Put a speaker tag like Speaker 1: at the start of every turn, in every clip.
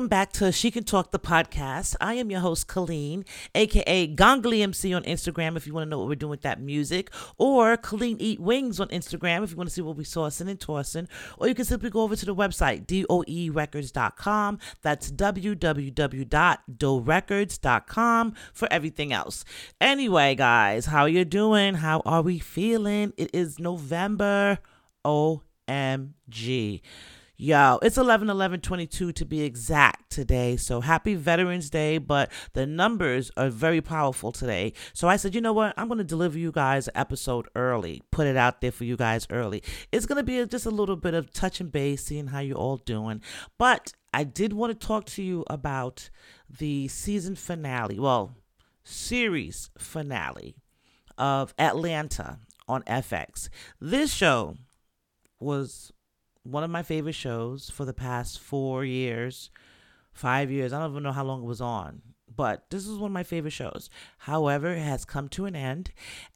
Speaker 1: Welcome back to She Can Talk the podcast. I am your host, Colleen, aka Gongly MC on Instagram if you want to know what we're doing with that music, or Colleen Eat Wings on Instagram if you want to see what we're saucing and tossing, or you can simply go over to the website, doerecords.com. That's www.dorecords.com for everything else. Anyway, guys, how are you doing? How are we feeling? It is November. OMG. Yo, it's 11 11 22 to be exact today. So happy Veterans Day, but the numbers are very powerful today. So I said, you know what? I'm going to deliver you guys an episode early, put it out there for you guys early. It's going to be just a little bit of touch and base, seeing how you're all doing. But I did want to talk to you about the season finale, well, series finale of Atlanta on FX. This show was one of my favorite shows for the past four years, five years. I don't even know how long it was on but this is one of my favorite shows. However, it has come to an end,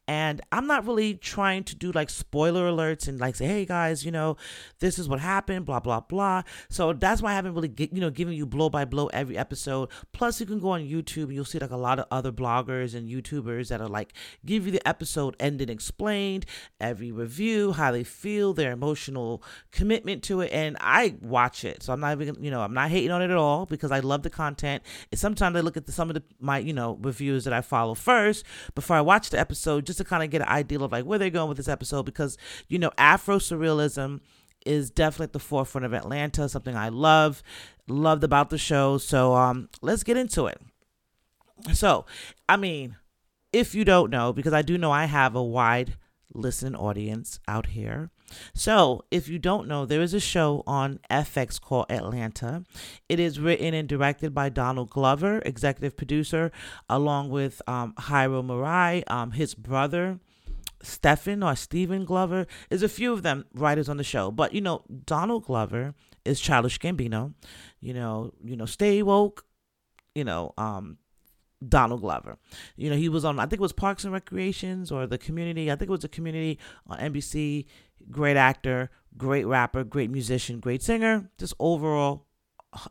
Speaker 1: and I'm not really trying to do like spoiler alerts and like say, hey guys, you know, this is what happened, blah blah blah. So that's why I haven't really, get, you know, giving you blow by blow every episode. Plus, you can go on YouTube and you'll see like a lot of other bloggers and YouTubers that are like give you the episode ended explained, every review, how they feel, their emotional commitment to it, and I watch it. So I'm not even, you know, I'm not hating on it at all because I love the content. And sometimes I look at the some of the my you know reviews that I follow first before I watch the episode, just to kind of get an idea of like where they're going with this episode because you know Afro surrealism is definitely at the forefront of Atlanta, something I love, loved about the show. So um, let's get into it. So, I mean, if you don't know, because I do know I have a wide listen audience out here. So, if you don't know, there is a show on FX called Atlanta. It is written and directed by Donald Glover, executive producer, along with um, Hiro Murai, um, his brother. Stephen or Stephen Glover. There's a few of them writers on the show, but you know Donald Glover is Childish Gambino. You know, you know, stay woke. You know, um, Donald Glover. You know, he was on, I think it was Parks and Recreations or the Community. I think it was the Community on NBC. Great actor, great rapper, great musician, great singer. Just overall,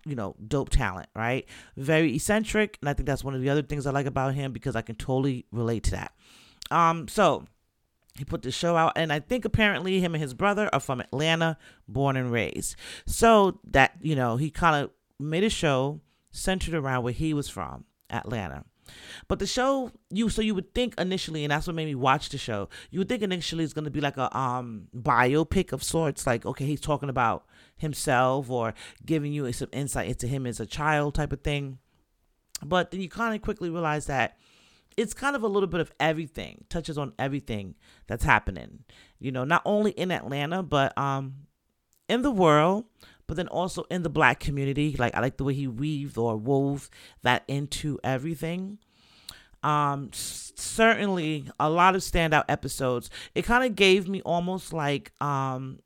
Speaker 1: you know, dope talent, right? Very eccentric, and I think that's one of the other things I like about him because I can totally relate to that. Um, so he put the show out, and I think apparently him and his brother are from Atlanta, born and raised. So that you know, he kind of made a show centered around where he was from Atlanta. But the show, you so you would think initially, and that's what made me watch the show. You would think initially it's gonna be like a um biopic of sorts, like okay, he's talking about himself or giving you some insight into him as a child type of thing. But then you kind of quickly realize that it's kind of a little bit of everything, touches on everything that's happening. You know, not only in Atlanta, but um in the world, but then also in the black community. Like I like the way he weaved or wove that into everything. Um, certainly a lot of standout episodes. It kind of gave me almost like um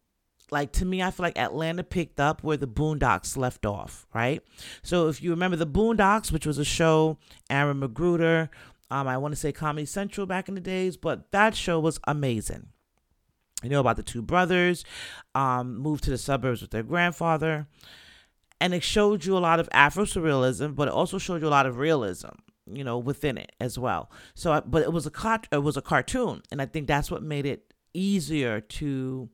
Speaker 1: like to me, I feel like Atlanta picked up where the Boondocks left off, right? So if you remember the Boondocks, which was a show, Aaron McGruder, um, I want to say Comedy Central back in the days, but that show was amazing you know about the two brothers um, moved to the suburbs with their grandfather and it showed you a lot of afro surrealism but it also showed you a lot of realism you know within it as well. So but it was a cart- it was a cartoon and i think that's what made it easier to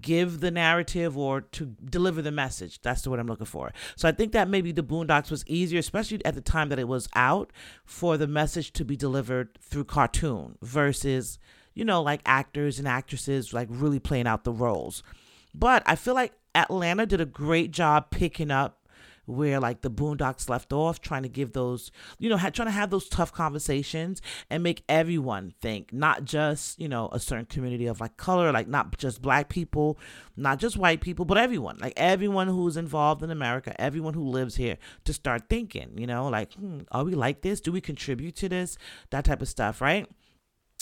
Speaker 1: give the narrative or to deliver the message. That's word i'm looking for. So i think that maybe the boondocks was easier especially at the time that it was out for the message to be delivered through cartoon versus you know, like actors and actresses like really playing out the roles. But I feel like Atlanta did a great job picking up where like the Boondocks left off, trying to give those, you know, ha- trying to have those tough conversations and make everyone think, not just, you know, a certain community of like color, like not just black people, not just white people, but everyone, like everyone who's involved in America, everyone who lives here to start thinking, you know, like, hmm, are we like this? Do we contribute to this? That type of stuff, right?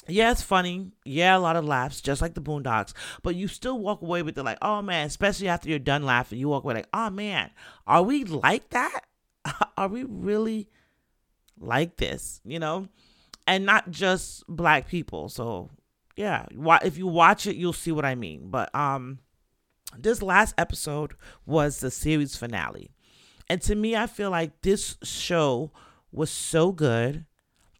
Speaker 1: Yeah, it's funny. Yeah, a lot of laughs, just like the Boondocks. But you still walk away with the like, oh man, especially after you're done laughing, you walk away like, oh man, are we like that? are we really like this? You know, and not just black people. So yeah, if you watch it, you'll see what I mean. But um, this last episode was the series finale. And to me, I feel like this show was so good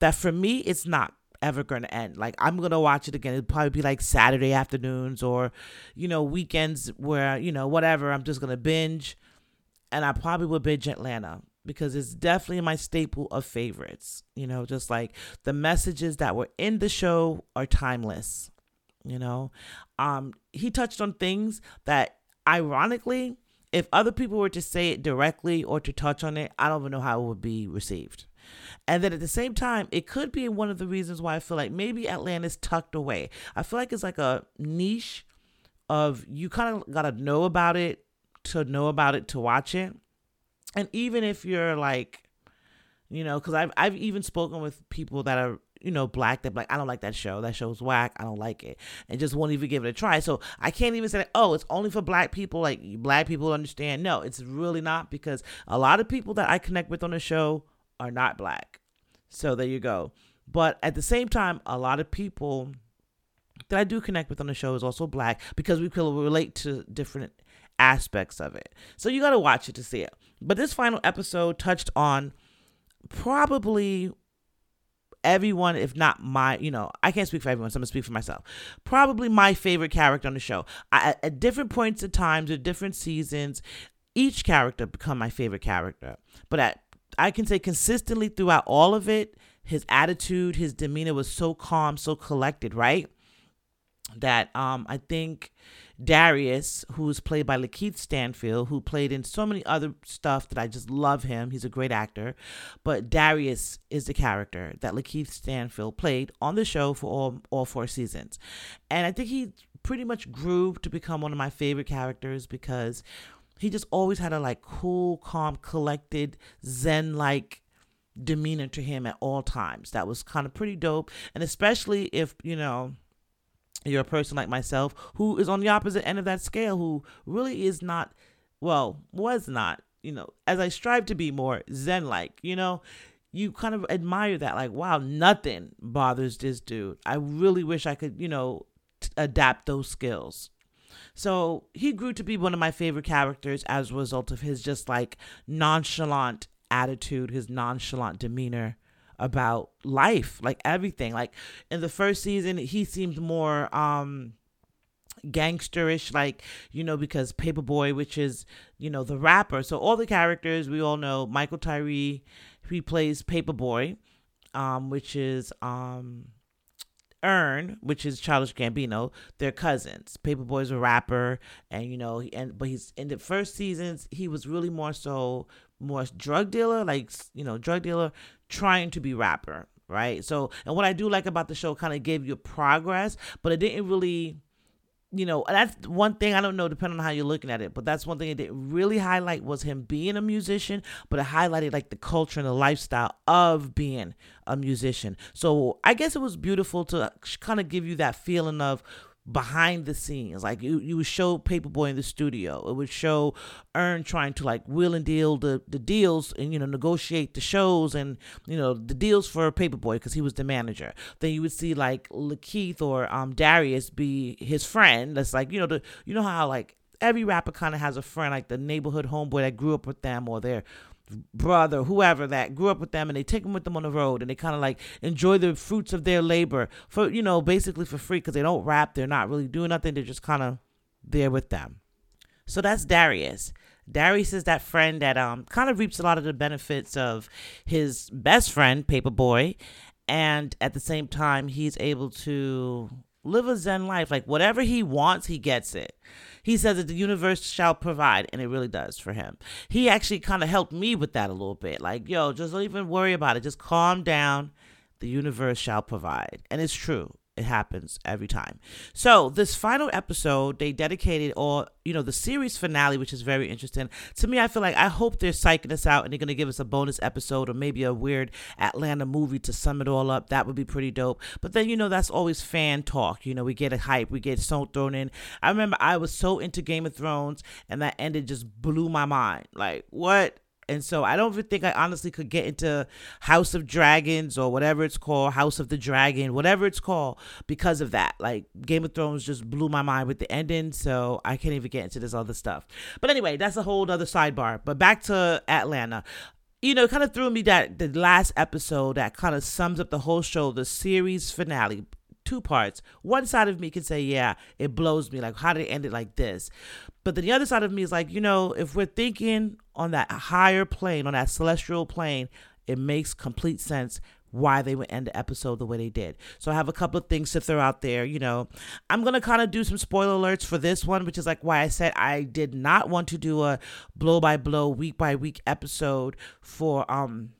Speaker 1: that for me, it's not ever to end. Like I'm to watch it again. It'll probably be like Saturday afternoons or, you know, weekends where, you know, whatever. I'm just to binge. And I probably will binge Atlanta because it's definitely my staple of favorites. You know, just like the messages that were in the show are timeless. You know, um, he touched on things that ironically, if other people were to say it directly or to touch on it, I don't even know how it would be received. And then at the same time, it could be one of the reasons why I feel like maybe Atlanta's tucked away. I feel like it's like a niche of you kind of got to know about it to know about it to watch it. And even if you're like, you know, because I've, I've even spoken with people that are, you know, black that like, I don't like that show. That show's whack. I don't like it. And just won't even give it a try. So I can't even say, oh, it's only for black people. Like black people understand. No, it's really not because a lot of people that I connect with on the show are not black. So there you go. But at the same time, a lot of people that I do connect with on the show is also black because we can relate to different aspects of it. So you got to watch it to see it. But this final episode touched on probably everyone, if not my, you know, I can't speak for everyone, so I'm gonna speak for myself. Probably my favorite character on the show. I, at different points of times, at different seasons, each character become my favorite character. But at I can say consistently throughout all of it, his attitude, his demeanor was so calm, so collected, right? That um I think Darius, who's played by Lakeith Stanfield, who played in so many other stuff that I just love him. He's a great actor. But Darius is the character that Lakeith Stanfield played on the show for all, all four seasons. And I think he pretty much grew to become one of my favorite characters because he just always had a like cool, calm, collected, zen like demeanor to him at all times. That was kind of pretty dope. And especially if, you know, you're a person like myself who is on the opposite end of that scale, who really is not, well, was not, you know, as I strive to be more zen like, you know, you kind of admire that, like, wow, nothing bothers this dude. I really wish I could, you know, t- adapt those skills. So he grew to be one of my favorite characters as a result of his just like nonchalant attitude, his nonchalant demeanor about life, like everything. Like in the first season, he seemed more um gangsterish like you know because Paper Boi which is you know the rapper so all the characters we all know michael tyree he plays Paper Boi um which is um Earn, which is Childish Gambino, they're cousins. Paper Boi's a rapper, and you know, and but he's in the first seasons he was really more so more drug dealer, like you know, drug dealer trying to be rapper, right? So, and what I do like about the show, kind of gave you progress, but it didn't really you know, that's one thing I don't know, depending on how you're looking at it, but that's one thing it didn't really highlight was him being a musician, but it highlighted like the culture and the lifestyle of being a musician. So I guess it was beautiful to uh, kind of give you that feeling of behind the scenes. Like you, you would show Paper Boi in the studio. It would show Earn trying to like wheel and deal the, the deals and you know negotiate the shows and you know the deals for Paper Boi because he was the manager. Then you would see like Lakeith or um Darius be his friend. That's like you know the you know how like every rapper kind of has a friend like the neighborhood homeboy that grew up with them or their brother, whoever that grew up with them, and they take them with them on the road, and they kind of like enjoy the fruits of their labor for you know basically for free because they don't rap, they're not really doing nothing, they're just kind of there with them. So that's Darius. Darius is that friend that um kind of reaps a lot of the benefits of his best friend Paper Boi, and at the same time he's able to live a zen life. Like whatever he wants, he gets it. He says that the universe shall provide, and it really does for him. He actually kind of helped me with that a little bit. Like, yo, just don't even worry about it. Just calm down. The universe shall provide. And it's true it happens every time. So this final episode, they dedicated all you know the series finale, which is very interesting to me. I feel like I hope they're psyching us out and they're gonna give us a bonus episode or maybe a weird Atlanta movie to sum it all up. That would be pretty dope. But then you know that's always fan talk. You know we get a hype, we get so thrown in. I remember I was so into Game of Thrones and that ended just blew my mind. Like what? And so I don't even think I honestly could get into House of Dragons or whatever it's called, House of the Dragon, whatever it's called, because of that. Like Game of Thrones just blew my mind with the ending, so I can't even get into this other stuff. But anyway, that's a whole other sidebar. But back to Atlanta you know, kind of threw me that the last episode that kind of sums up the whole show, the series finale, two parts. One side of me can say, yeah, it blows me. Like, how did it end it like this? But then the other side of me is like, you know, if we're thinking on that higher plane, on that celestial plane, it makes complete sense why they would end the episode the way they did. So I have a couple of things to throw out there. You know, I'm to kind of do some spoiler alerts for this one, which is like why I said I did not want to do a blow by blow, week by week episode for, um,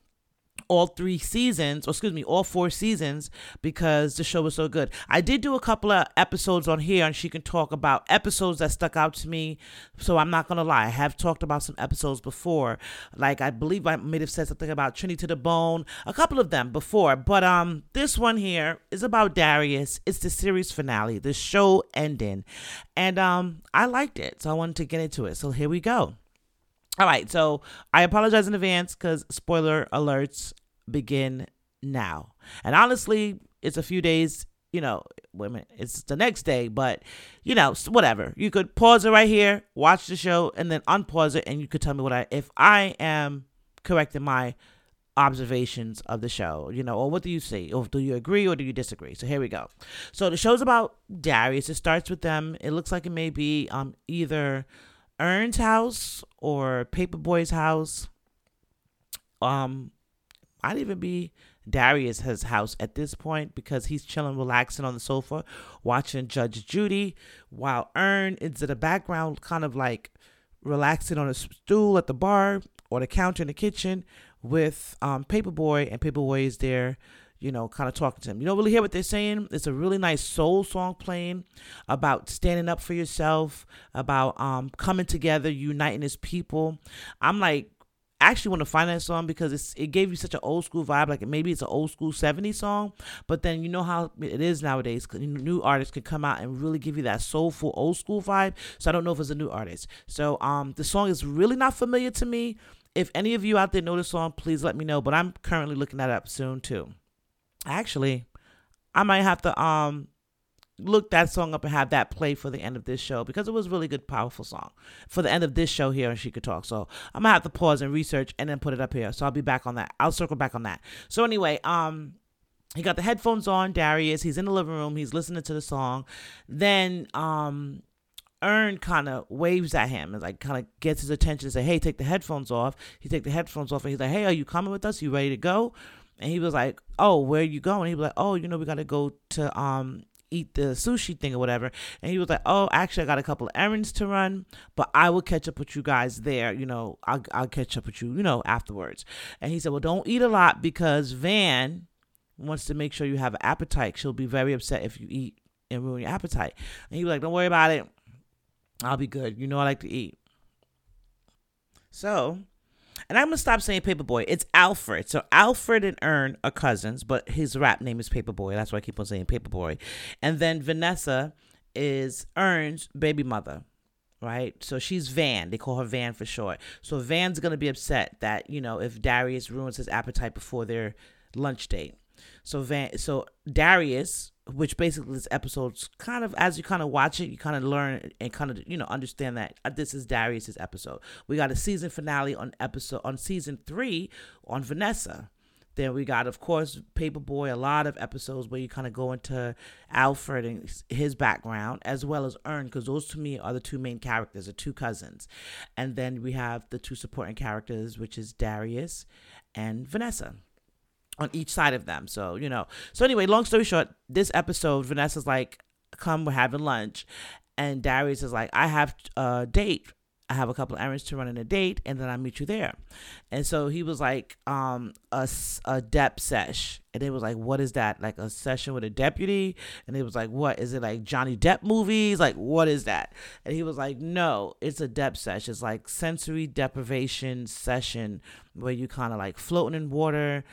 Speaker 1: all three seasons, or excuse me, all four seasons because the show was so good. I did do a couple of episodes on here, and she can talk about episodes that stuck out to me. So I'm not gonna lie, I have talked about some episodes before. Like I believe I may have said something about Trinity to the Bone, a couple of them before. But um, this one here is about Darius. It's the series finale, the show ending, and um, I liked it, so I wanted to get into it. So here we go. All right, so I apologize in advance because spoiler alerts begin now. And honestly, it's a few days, you know, women, it's the next day, but you know, whatever. You could pause it right here, watch the show, and then unpause it, and you could tell me what I, if I am correct in my observations of the show, you know, or what do you see? Or do you agree or do you disagree? So here we go. So the show's about Darius. It starts with them. It looks like it may be um either Earn's house or Paper Boi's house. Um, might even be Darius's house at this point because he's chilling, relaxing on the sofa, watching Judge Judy, while Earn is in the background, kind of like relaxing on a stool at the bar or the counter in the kitchen with um, Paper Boi, and Paper Boi is there you know, kind of talking to him. You don't really hear what they're saying. It's a really nice soul song playing about standing up for yourself, about um coming together, uniting as people. I'm like actually want to find that song because it's it gave you such an old school vibe. Like maybe it's an old school 70s song, but then you know how it is nowadays. New artists can come out and really give you that soulful old school vibe. So I don't know if it's a new artist. So um, the song is really not familiar to me. If any of you out there know the song, please let me know. But I'm currently looking that up soon too. Actually, I might have to um look that song up and have that play for the end of this show because it was really good, powerful song for the end of this show here and She Could Talk. So I'm gonna have to pause and research and then put it up here. So I'll be back on that. I'll circle back on that. So anyway, um, he got the headphones on. Darius, he's in the living room. He's listening to the song. Then um. Earn kind of waves at him and like kind of gets his attention and say, "Hey, take the headphones off." He take the headphones off and he's like, "Hey, are you coming with us? You ready to go?" And he was like, "Oh, where you going?" He was like, "Oh, you know, we got to go to um eat the sushi thing or whatever." And he was like, "Oh, actually, I got a couple of errands to run, but I will catch up with you guys there. You know, I'll I'll catch up with you, you know, afterwards." And he said, "Well, don't eat a lot because Van wants to make sure you have an appetite. She'll be very upset if you eat and ruin your appetite." And he was like, "Don't worry about it. I'll be good. You know, I like to eat." So and I'm gonna stop saying Paper Boi. It's Alfred. So Alfred and Earn are cousins, but his rap name is Paper Boi. That's why I keep on saying Paper Boi. And then Vanessa is Earn's baby mother. Right, so she's Van. They call her Van for short. So Van's gonna be upset that you know if Darius ruins his appetite before their lunch date. So Van, so Darius which basically this episode's kind of as you kind of watch it, you kind of learn and kind of you know understand that uh, this is Darius's episode. We got a season finale on episode on season three on Vanessa. Then we got, of course, Paper Boi, a lot of episodes where you kind of go into Alfred and his background, as well as Earn, because those to me are the two main characters, the two cousins. And then we have the two supporting characters, which is Darius and Vanessa on each side of them. So, you know. So anyway, long story short, this episode, Vanessa's like, come, we're having lunch. And Darius is like, I have a date. I have a couple of errands to run in a date, and then I'll meet you there. And so he was like, um, a, a dep sesh. And it was like, what is that? Like a session with a deputy? And it was like, what? Is it like Johnny Depp movies? Like, what is that? And he was like, no, it's a dep sesh. It's like sensory deprivation session where you kind of like floating in water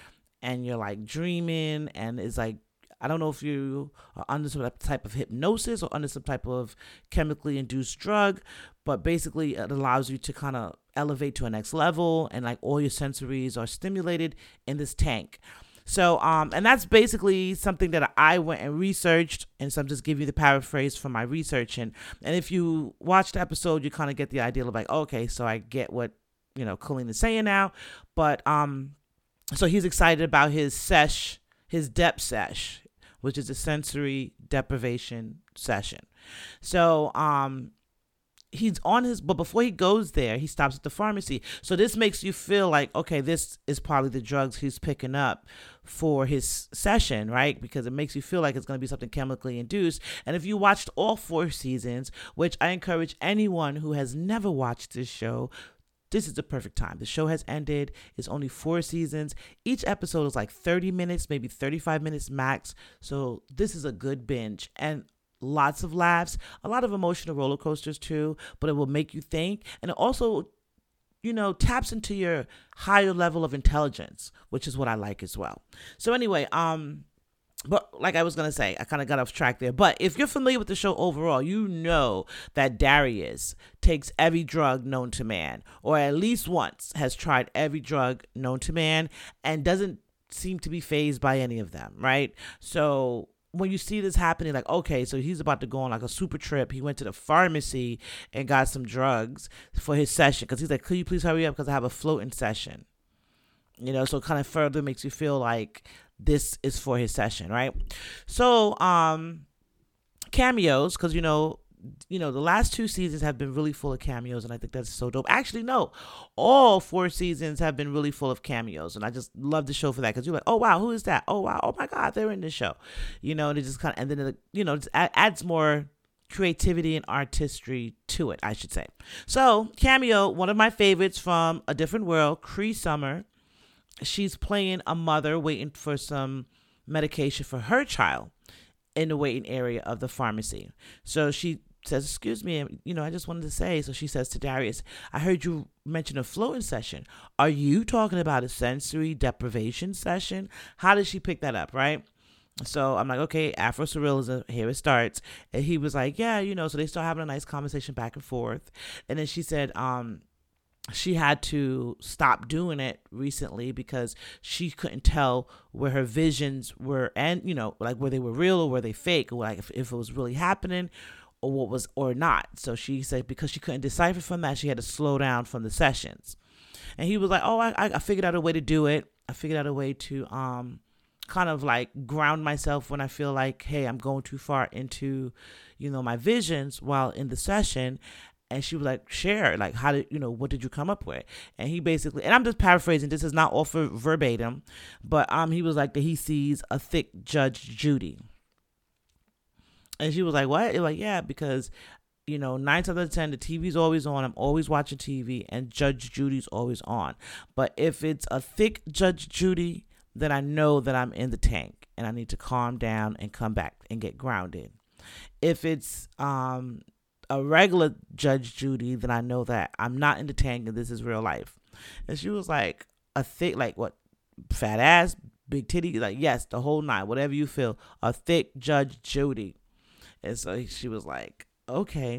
Speaker 1: and you're like dreaming and it's like I don't know if you are under some type of hypnosis or under some type of chemically induced drug, but basically it allows you to kind of elevate to a next level and like all your sensories are stimulated in this tank. So, um, and that's basically something that I went and researched, and so I'm just giving you the paraphrase from my research. And and if you watch the episode, you kind of get the idea of like, okay, so I get what you know Colleen is saying now. But um, so he's excited about his sesh, his depth sesh, which is a sensory deprivation session. So um, he's on his but before he goes there he stops at the pharmacy. So this makes you feel like okay this is probably the drugs he's picking up for his session right? Because it makes you feel like it's going to be something chemically induced. And if you watched all four seasons which i encourage anyone who has never watched this show this is the perfect time. The show has ended. It's only four seasons. Each episode is like 30 minutes, maybe 35 minutes max. So this is a good binge. And lots of laughs, a lot of emotional roller coasters too, but it will make you think. And it also, you know, taps into your higher level of intelligence, which is what I like as well. So anyway, um, but like I was gonna say, I kind of got off track there. But if you're familiar with the show overall, you know that Darius takes every drug known to man, or at least once has tried every drug known to man, and doesn't seem to be phased by any of them, right? So when you see this happening, like, okay, so he's about to go on like a super trip. He went to the pharmacy and got some drugs for his session because he's like, could you please hurry up because I have a floating session. You know, so kind of further makes you feel like this is for his session, right? So, um, cameos because you know you know, the last two seasons have been really full of cameos, and I think that's so dope. Actually, no, all four seasons have been really full of cameos, and I just love the show for that because you're like, oh wow, who is that? Oh wow, oh my god, they're in the show, you know, and it just kind of, and then it, you know, adds more creativity and artistry to it, I should say. So, cameo, one of my favorites from A Different World, Cree Summer. She's playing a mother waiting for some medication for her child in the waiting area of the pharmacy. So she says, Excuse me, you know, I just wanted to say. So she says to Darius, I heard you mention a floating session. Are you talking about a sensory deprivation session? How did she pick that up, right? So I'm like, okay, Afro Surrealism, here it starts. And he was like, yeah, you know, so they start having a nice conversation back and forth. And then she said, um, she had to stop doing it recently because she couldn't tell where her visions were and you know like where they were real or were they fake or like if, if it was really happening or what was or not. So she said because she couldn't decipher from that she had to slow down from the sessions. And he was like oh i, I figured out a way to do it. I figured out a way to um kind of like ground myself when i feel like hey i'm going too far into you know my visions while in the session and she was like, share, like, how did, you know, what did you come up with? And he basically, and I'm just paraphrasing, this is not all for verbatim, but um, he was like that he sees a thick Judge Judy. And she was like, what? Like, yeah, because, you know, nine out of ten, the TV's always on. I'm always watching TV, and Judge Judy's always on. But if it's a thick Judge Judy, then I know that I'm in the tank and I need to calm down and come back and get grounded. If it's um a regular Judge Judy, then I know that I'm not in the tank and this is real life. And she was like, a thick, like what, fat ass, big titty, like yes, the whole nine, whatever you feel, a thick Judge Judy. And so she was like, okay.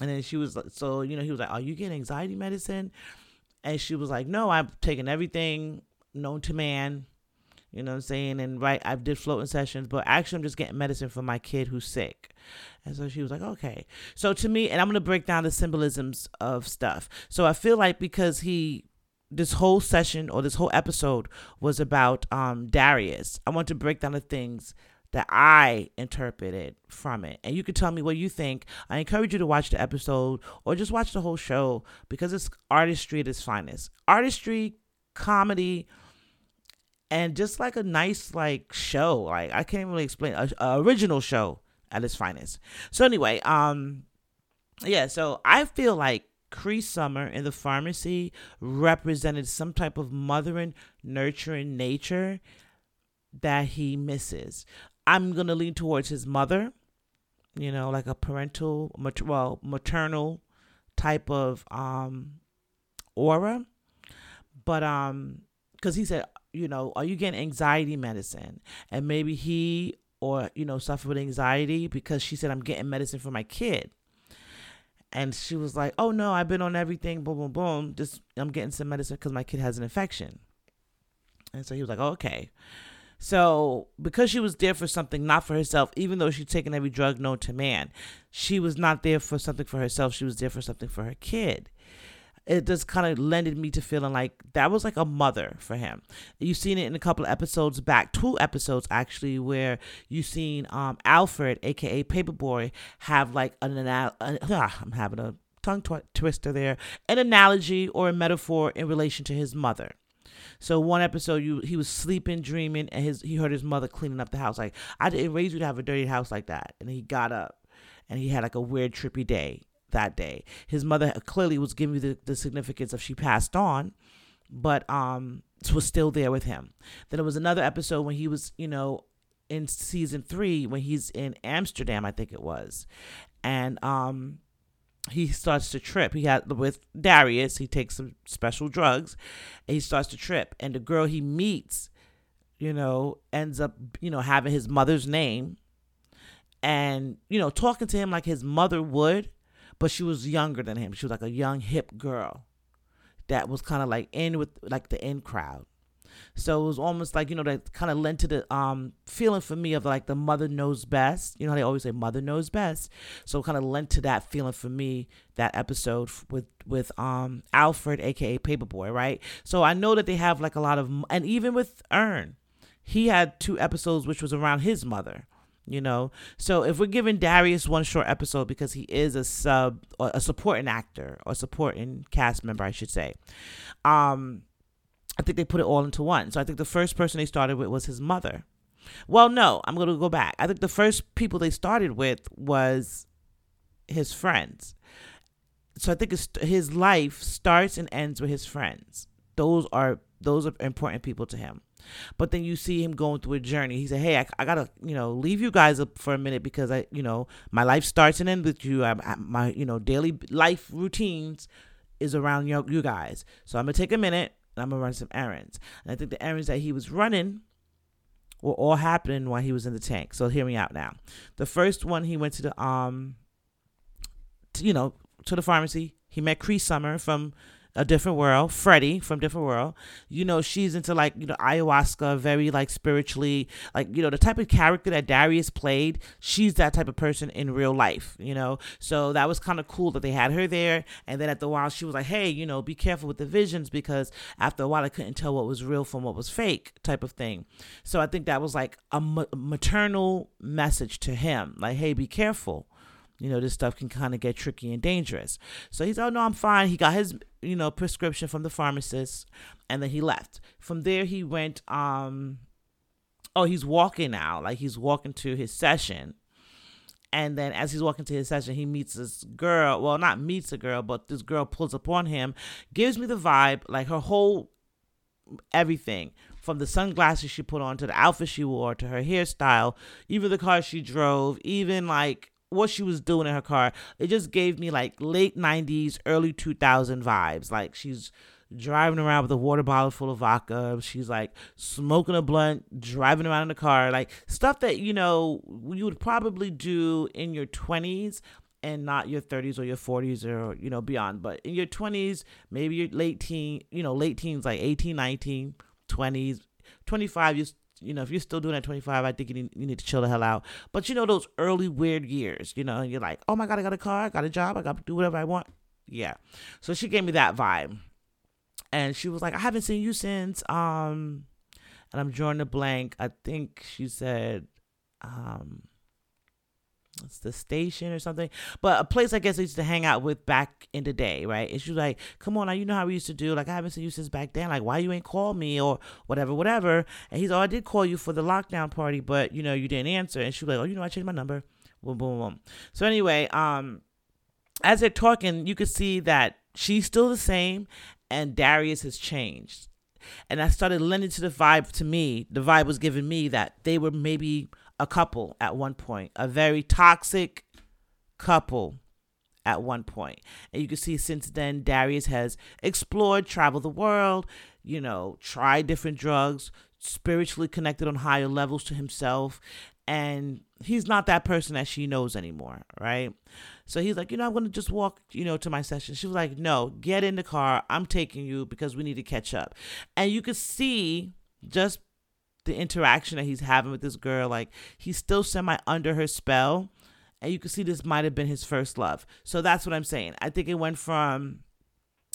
Speaker 1: And then she was like, so you know, he was like, are you getting anxiety medicine? And she was like, no, I'm taking everything known to man. You know what I'm saying? And right, I did floating sessions, but actually, I'm just getting medicine for my kid who's sick. And so she was like, okay. So to me, and I'm going to break down the symbolisms of stuff. So I feel like because he, this whole session or this whole episode was about um, Darius, I want to break down the things that I interpreted from it. And you can tell me what you think. I encourage you to watch the episode or just watch the whole show because it's artistry at its finest. Artistry, comedy, and just like a nice like show. Like I can't really explain a, a original show at its finest. So anyway, um, yeah. So I feel like Cree Summer in the pharmacy represented some type of mothering, nurturing nature that he misses. I'm gonna lean towards his mother, you know, like a parental, well, maternal type of um aura. But um, because he said, you know, are you getting anxiety medicine? And maybe he or you know suffer with anxiety because she said i'm getting medicine for my kid And she was like, "Oh no, I've been on everything. Boom, boom, boom. Just I'm getting some medicine because my kid has an infection." And so he was like, oh, "Okay." So because she was there for something, not for herself, even though she'd taken every drug known to man, she was not there for something for herself. She was there for something for her kid it just kind of lended me to feeling like that was like a mother for him. You've seen it in a couple of episodes back, two episodes actually, where you've seen um, Alfred, aka Paper Boi, have like an anal- uh, I'm having a tongue tw- twister there, an analogy or a metaphor in relation to his mother. So one episode, you he was sleeping, dreaming, and his he heard his mother cleaning up the house. Like I didn't raise you to have a dirty house like that, and he got up, and he had like a weird trippy day that day. His mother clearly was giving the, the significance of she passed on, but um was still there with him. Then there was another episode when he was, you know, in season three when he's in Amsterdam, I think it was, and um he starts to trip. He had with Darius, he takes some special drugs, and he starts to trip. And the girl he meets, you know, ends up, you know, having his mother's name and, you know, talking to him like his mother would but she was younger than him. She was like a young hip girl that was kind of like in with like the in crowd. So it was almost like you know that kind of lent to the um feeling for me of like the mother knows best. You know they always say mother knows best. So kind of lent to that feeling for me that episode with with um Alfred aka Paper Boi, right? So I know that they have like a lot of and even with Earn, he had two episodes which was around his mother you know? So if we're giving darius one short episode because he is a sub or a supporting actor or supporting cast member i should say um i think they put it all into one. So i think the first person they started with was his mother. Well no i'm going to go back. I think the first people they started with was his friends. So i think his life starts and ends with his friends. Those are those are important people to him but then you see him going through a journey. He said, "Hey, I, I gotta, you know, leave you guys up for a minute because I, you know, my life starts and ends with you. I, I, my, you know, daily life routines is around you, you guys. So I'm gonna take a minute and I'm gonna run some errands. And I think the errands that he was running were all happening while he was in the tank. So hear me out now. The first one, he went to the um, to, you know, to the pharmacy. He met Cree Summer from a different world, Freddie from different world. You know, she's into like, you know, ayahuasca, very like spiritually, like, you know, the type of character that Darius played, she's that type of person in real life, you know. So that was kind of cool that they had her there. And then at the while she was like, hey, you know, be careful with the visions because after a while I couldn't tell what was real from what was fake type of thing. So I think that was like a maternal message to him, like, hey, be careful you know, this stuff can kind of get tricky and dangerous. So he's, oh no, I'm fine. He got his, you know, prescription from the pharmacist, and then he left. From there, he went, um, oh, he's walking now, like he's walking to his session. And then as he's walking to his session, he meets this girl. Well, not meets a girl, but this girl pulls upon him, gives me the vibe, like her whole everything from the sunglasses she put on to the outfit she wore to her hairstyle, even the car she drove, even like what she was doing in her car. It just gave me like late 90s, early 2000 vibes. Like she's driving around with a water bottle full of vodka. She's like smoking a blunt, driving around in the car, like stuff that, you know, you would probably do in your 20s and not your 30s or your 40s or, you know, beyond. But in your 20s, maybe your late teen, you know, late teens, like 18, 19, 20s, 25, you you know, if you're still doing at 25, I think you need, you need to chill the hell out. But you know, those early weird years, you know, you're like, oh my God, I got a car, I got a job, I got to do whatever I want. Yeah. So she gave me that vibe. And she was like, I haven't seen you since, um, and I'm drawing a blank. I think she said, um, it's the station or something, but a place I guess I used to hang out with back in the day, right? And she was like, "Come on, now you know how we used to do. Like I haven't seen you since back then. Like why you ain't called me or whatever, whatever." And he's, "Oh, I did call you for the lockdown party, but you know you didn't answer." And she was like, "Oh, you know I changed my number." Boom, boom, boom. So anyway, um, as they're talking, you could see that she's still the same, and Darius has changed. And I started lending to the vibe to me. The vibe was giving me that they were maybe a couple at one point, a very toxic couple at one point. And you can see since then, Darius has explored, traveled the world, you know, tried different drugs, spiritually connected on higher levels to himself. and he's not that person that she knows anymore, right? So he's like, you know, I'm gonna just walk, you know, to my session. She was like, no, get in the car. I'm taking you because we need to catch up. And you could see just the interaction that he's having with this girl, like he's still semi under her spell. And you can see this might have been his first love. So that's what I'm saying. I think it went from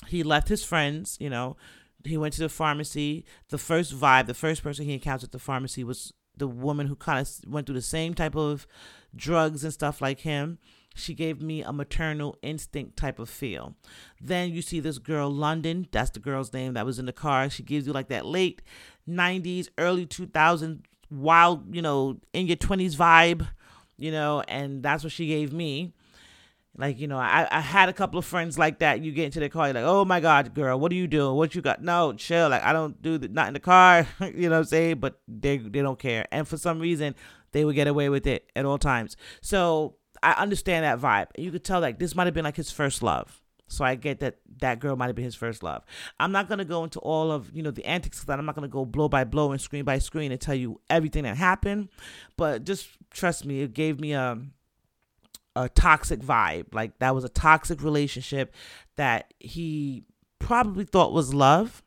Speaker 1: he left his friends, you know, he went to the pharmacy. The first vibe, the first person he encountered at the pharmacy was the woman who kind of went through the same type of drugs and stuff like him. She gave me a maternal instinct type of feel. Then you see this girl, London. That's the girl's name that was in the car. She gives you like that late 90s, early 2000s, wild, you know, in your 20s vibe, you know, and that's what she gave me. Like, you know, I, I had a couple of friends like that. You get into the car, you're like, oh my God, girl, what are you doing? What you got? No, chill. Like, I don't do the, not in the car, you know what I'm saying? But they, they don't care. And for some reason, they would get away with it at all times. So I understand that vibe. You could tell, like, this might have been like his first love. So I get that that girl might have been his first love. I'm not gonna go into all of you know the antics that I'm not gonna go blow by blow and screen by screen and tell you everything that happened, but just trust me, it gave me a a toxic vibe. Like that was a toxic relationship that he probably thought was love,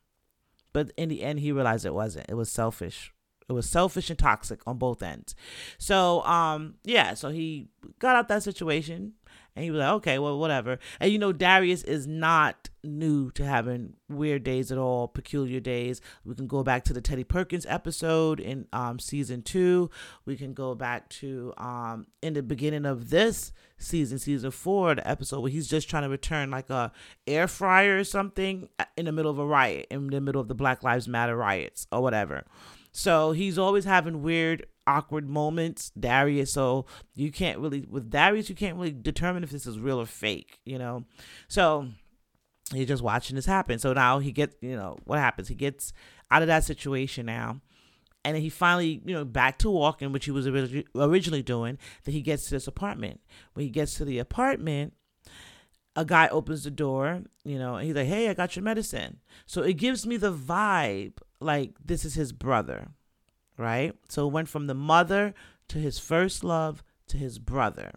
Speaker 1: but in the end he realized it wasn't. It was selfish. It was selfish and toxic on both ends. So um yeah, so he got out that situation and he was like, okay, well, whatever. And you know, Darius is not new to having weird days at all, peculiar days. We can go back to the Teddy Perkins episode in um, season two. We can go back to um, in the beginning of this season, season four, the episode where he's just trying to return like a air fryer or something in the middle of a riot, in the middle of the Black Lives Matter riots or whatever. So he's always having weird awkward moments, Darius. So you can't really with Darius, you can't really determine if this is real or fake, you know. So he's just watching this happen. So now he gets, you know, what happens? He gets out of that situation now. And he finally, you know, back to walking, which he was originally doing. Then he gets to this apartment. When he gets to the apartment, a guy opens the door, you know, and he's like, "Hey, I got your medicine." So it gives me the vibe like this is his brother right? So it went from the mother to his first love to his brother.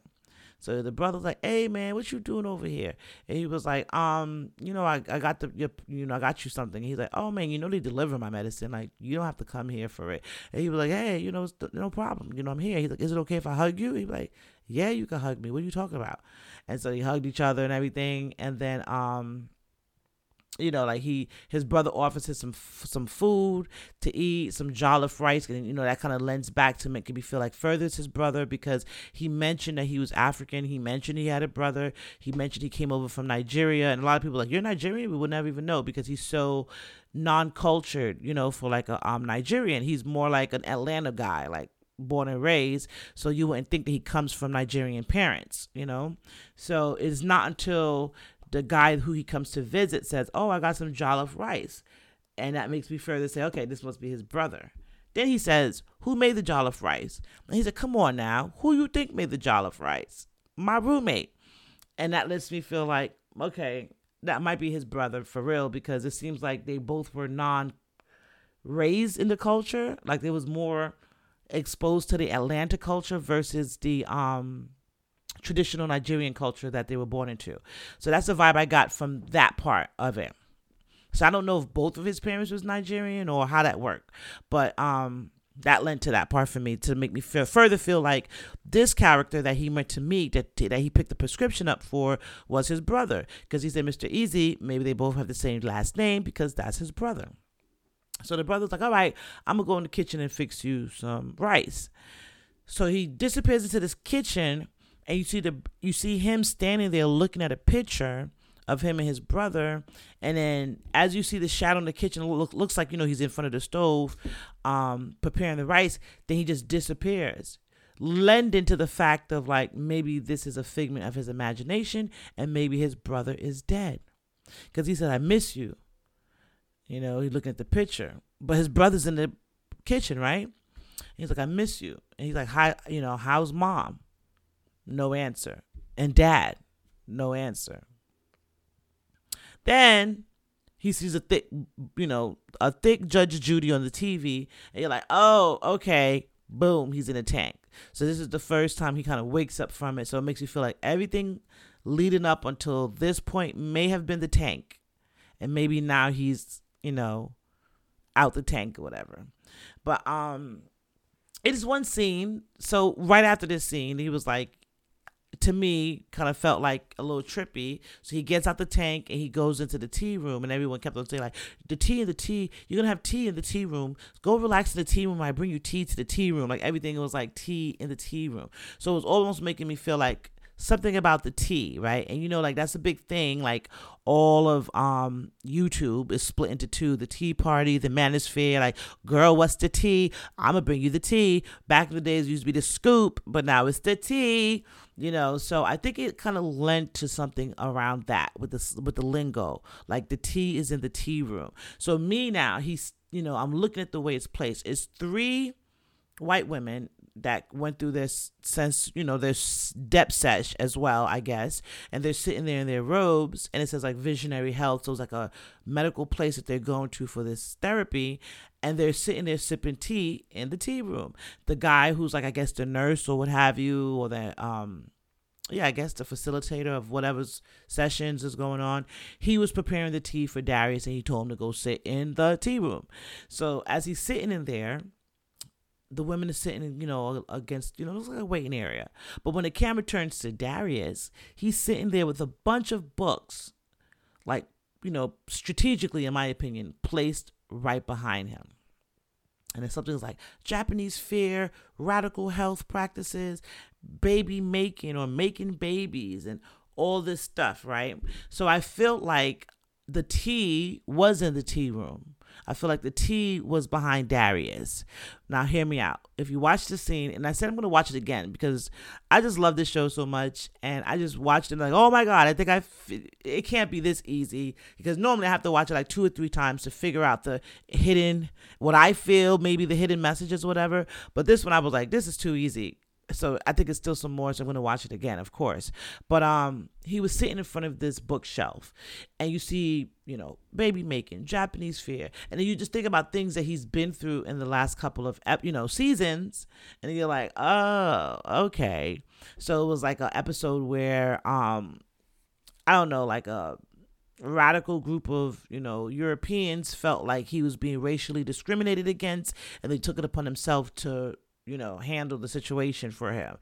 Speaker 1: So the brother's like, "Hey man, what you doing over here?" And he was like, "Um, you know, I, I got the you know I got you something." he's like, "Oh man, you know they deliver my medicine. Like you don't have to come here for it." And he was like, "Hey, you know, no problem. You know, I'm here." He's like, "Is it okay if I hug you?" He's like, "Yeah, you can hug me. What are you talking about?" And so he hugged each other and everything. And then um, you know, like he his brother offers him some some food to eat, some jollof rice, and you know that kind of lends back to make me feel like further it's his brother because he mentioned that he was African. He mentioned he had a brother. He mentioned he came over from Nigeria, and a lot of people like you're Nigerian. We would never even know because he's so non-cultured, you know, for like a um Nigerian. He's more like an Atlanta guy, like born and raised, so you wouldn't think that he comes from Nigerian parents, you know. So it's not until the guy who he comes to visit says, "Oh, I got some jollof rice," and that makes me further say, "Okay, this must be his brother." Then he says, "Who made the jollof rice?" And he said, "Come on now, who you think made the jollof rice?" My roommate, and that lets me feel like, okay, that might be his brother for real because it seems like they both were non raised in the culture, like they was more exposed to the Atlanta culture versus the um traditional Nigerian culture that they were born into. So that's the vibe I got from that part of it. So I don't know if both of his parents was Nigerian or how that worked, but um, that lent to that part for me to make me feel further feel like this character that he went to meet that that he picked the prescription up for was his brother because he said Mr. Easy maybe they both have the same last name because that's his brother. So the brother's like, all right, I'm gonna go in the kitchen and fix you some rice. So he disappears into this kitchen and you see the you see him standing there looking at a picture of him and his brother. And then as you see the shadow in the kitchen look, looks like you know he's in front of the stove um preparing the rice. Then he just disappears lending to the fact of like maybe this is a figment of his imagination and maybe his brother is dead. Because he said i miss you. You know he's looking at the picture. But his brother's in the kitchen right? He's like i miss you. And he's like hi you know how's mom no answer. And dad, no answer. Then he sees a thick, you know, a thick Judge Judy on the TV, and you're like, oh, okay, boom, he's in a tank. So this is the first time he kind of wakes up from it. So it makes you feel like everything leading up until this point may have been the tank. And maybe now he's, you know, out the tank or whatever. But um it is one scene. So right after this scene, he was like, to me, kind of felt like a little trippy. So he gets out the tank and he goes into the tea room, and everyone kept on saying like, "The tea in the tea, you're gonna have tea in the tea room. Go relax in the tea room. I bring you tea to the tea room. Like everything was like tea in the tea room. So it was almost making me feel like something about the tea, right? And you know, like that's a big thing. Like all of um YouTube is split into two: the Tea Party, the Manosphere. Like, girl, what's the tea? I'm gonna bring you the tea. Back in the days, used to be the scoop, but now it's the tea. You know, so I think it kind of lent to something around that with the with the lingo. Like the tea is in the tea room. So me now, he's you know, I'm looking at the way it's placed. It's three white women that went through this sense, you know, their depth sesh as well, I guess. And they're sitting there in their robes, and it says like visionary health. So it's like a medical place that they're going to for this therapy. And they're sitting there sipping tea in the tea room. The guy who's like, I guess, the nurse or what have you, or the, um, yeah, I guess the facilitator of whatever's sessions is going on, he was preparing the tea for Darius and he told him to go sit in the tea room. So as he's sitting in there, the women are sitting, you know, against, you know, it's like a waiting area. But when the camera turns to Darius, he's sitting there with a bunch of books, like, you know, strategically, in my opinion, placed right behind him. And it's something like Japanese fear, radical health practices, baby making or making babies, and all this stuff, right? So I felt like the tea was in the tea room. I feel like the tea was behind Darius. Now, hear me out. If you watch the scene, and I said I'm going to watch it again because I just love this show so much, and I just watched it like, oh my god, I think I f- it can't be this easy because normally I have to watch it like two or three times to figure out the hidden what I feel, maybe the hidden messages, or whatever. But this one, I was like, this is too easy so I think it's still some more. So I'm gonna watch it again, of course. But um, he was sitting in front of this bookshelf, and you see, you know, baby making, Japanese fear, and then you just think about things that he's been through in the last couple of, you know, seasons, and you're like, oh, okay. So it was like an episode where um, I don't know, like a radical group of you know Europeans felt like he was being racially discriminated against, and they took it upon himself to you know, handle the situation for him.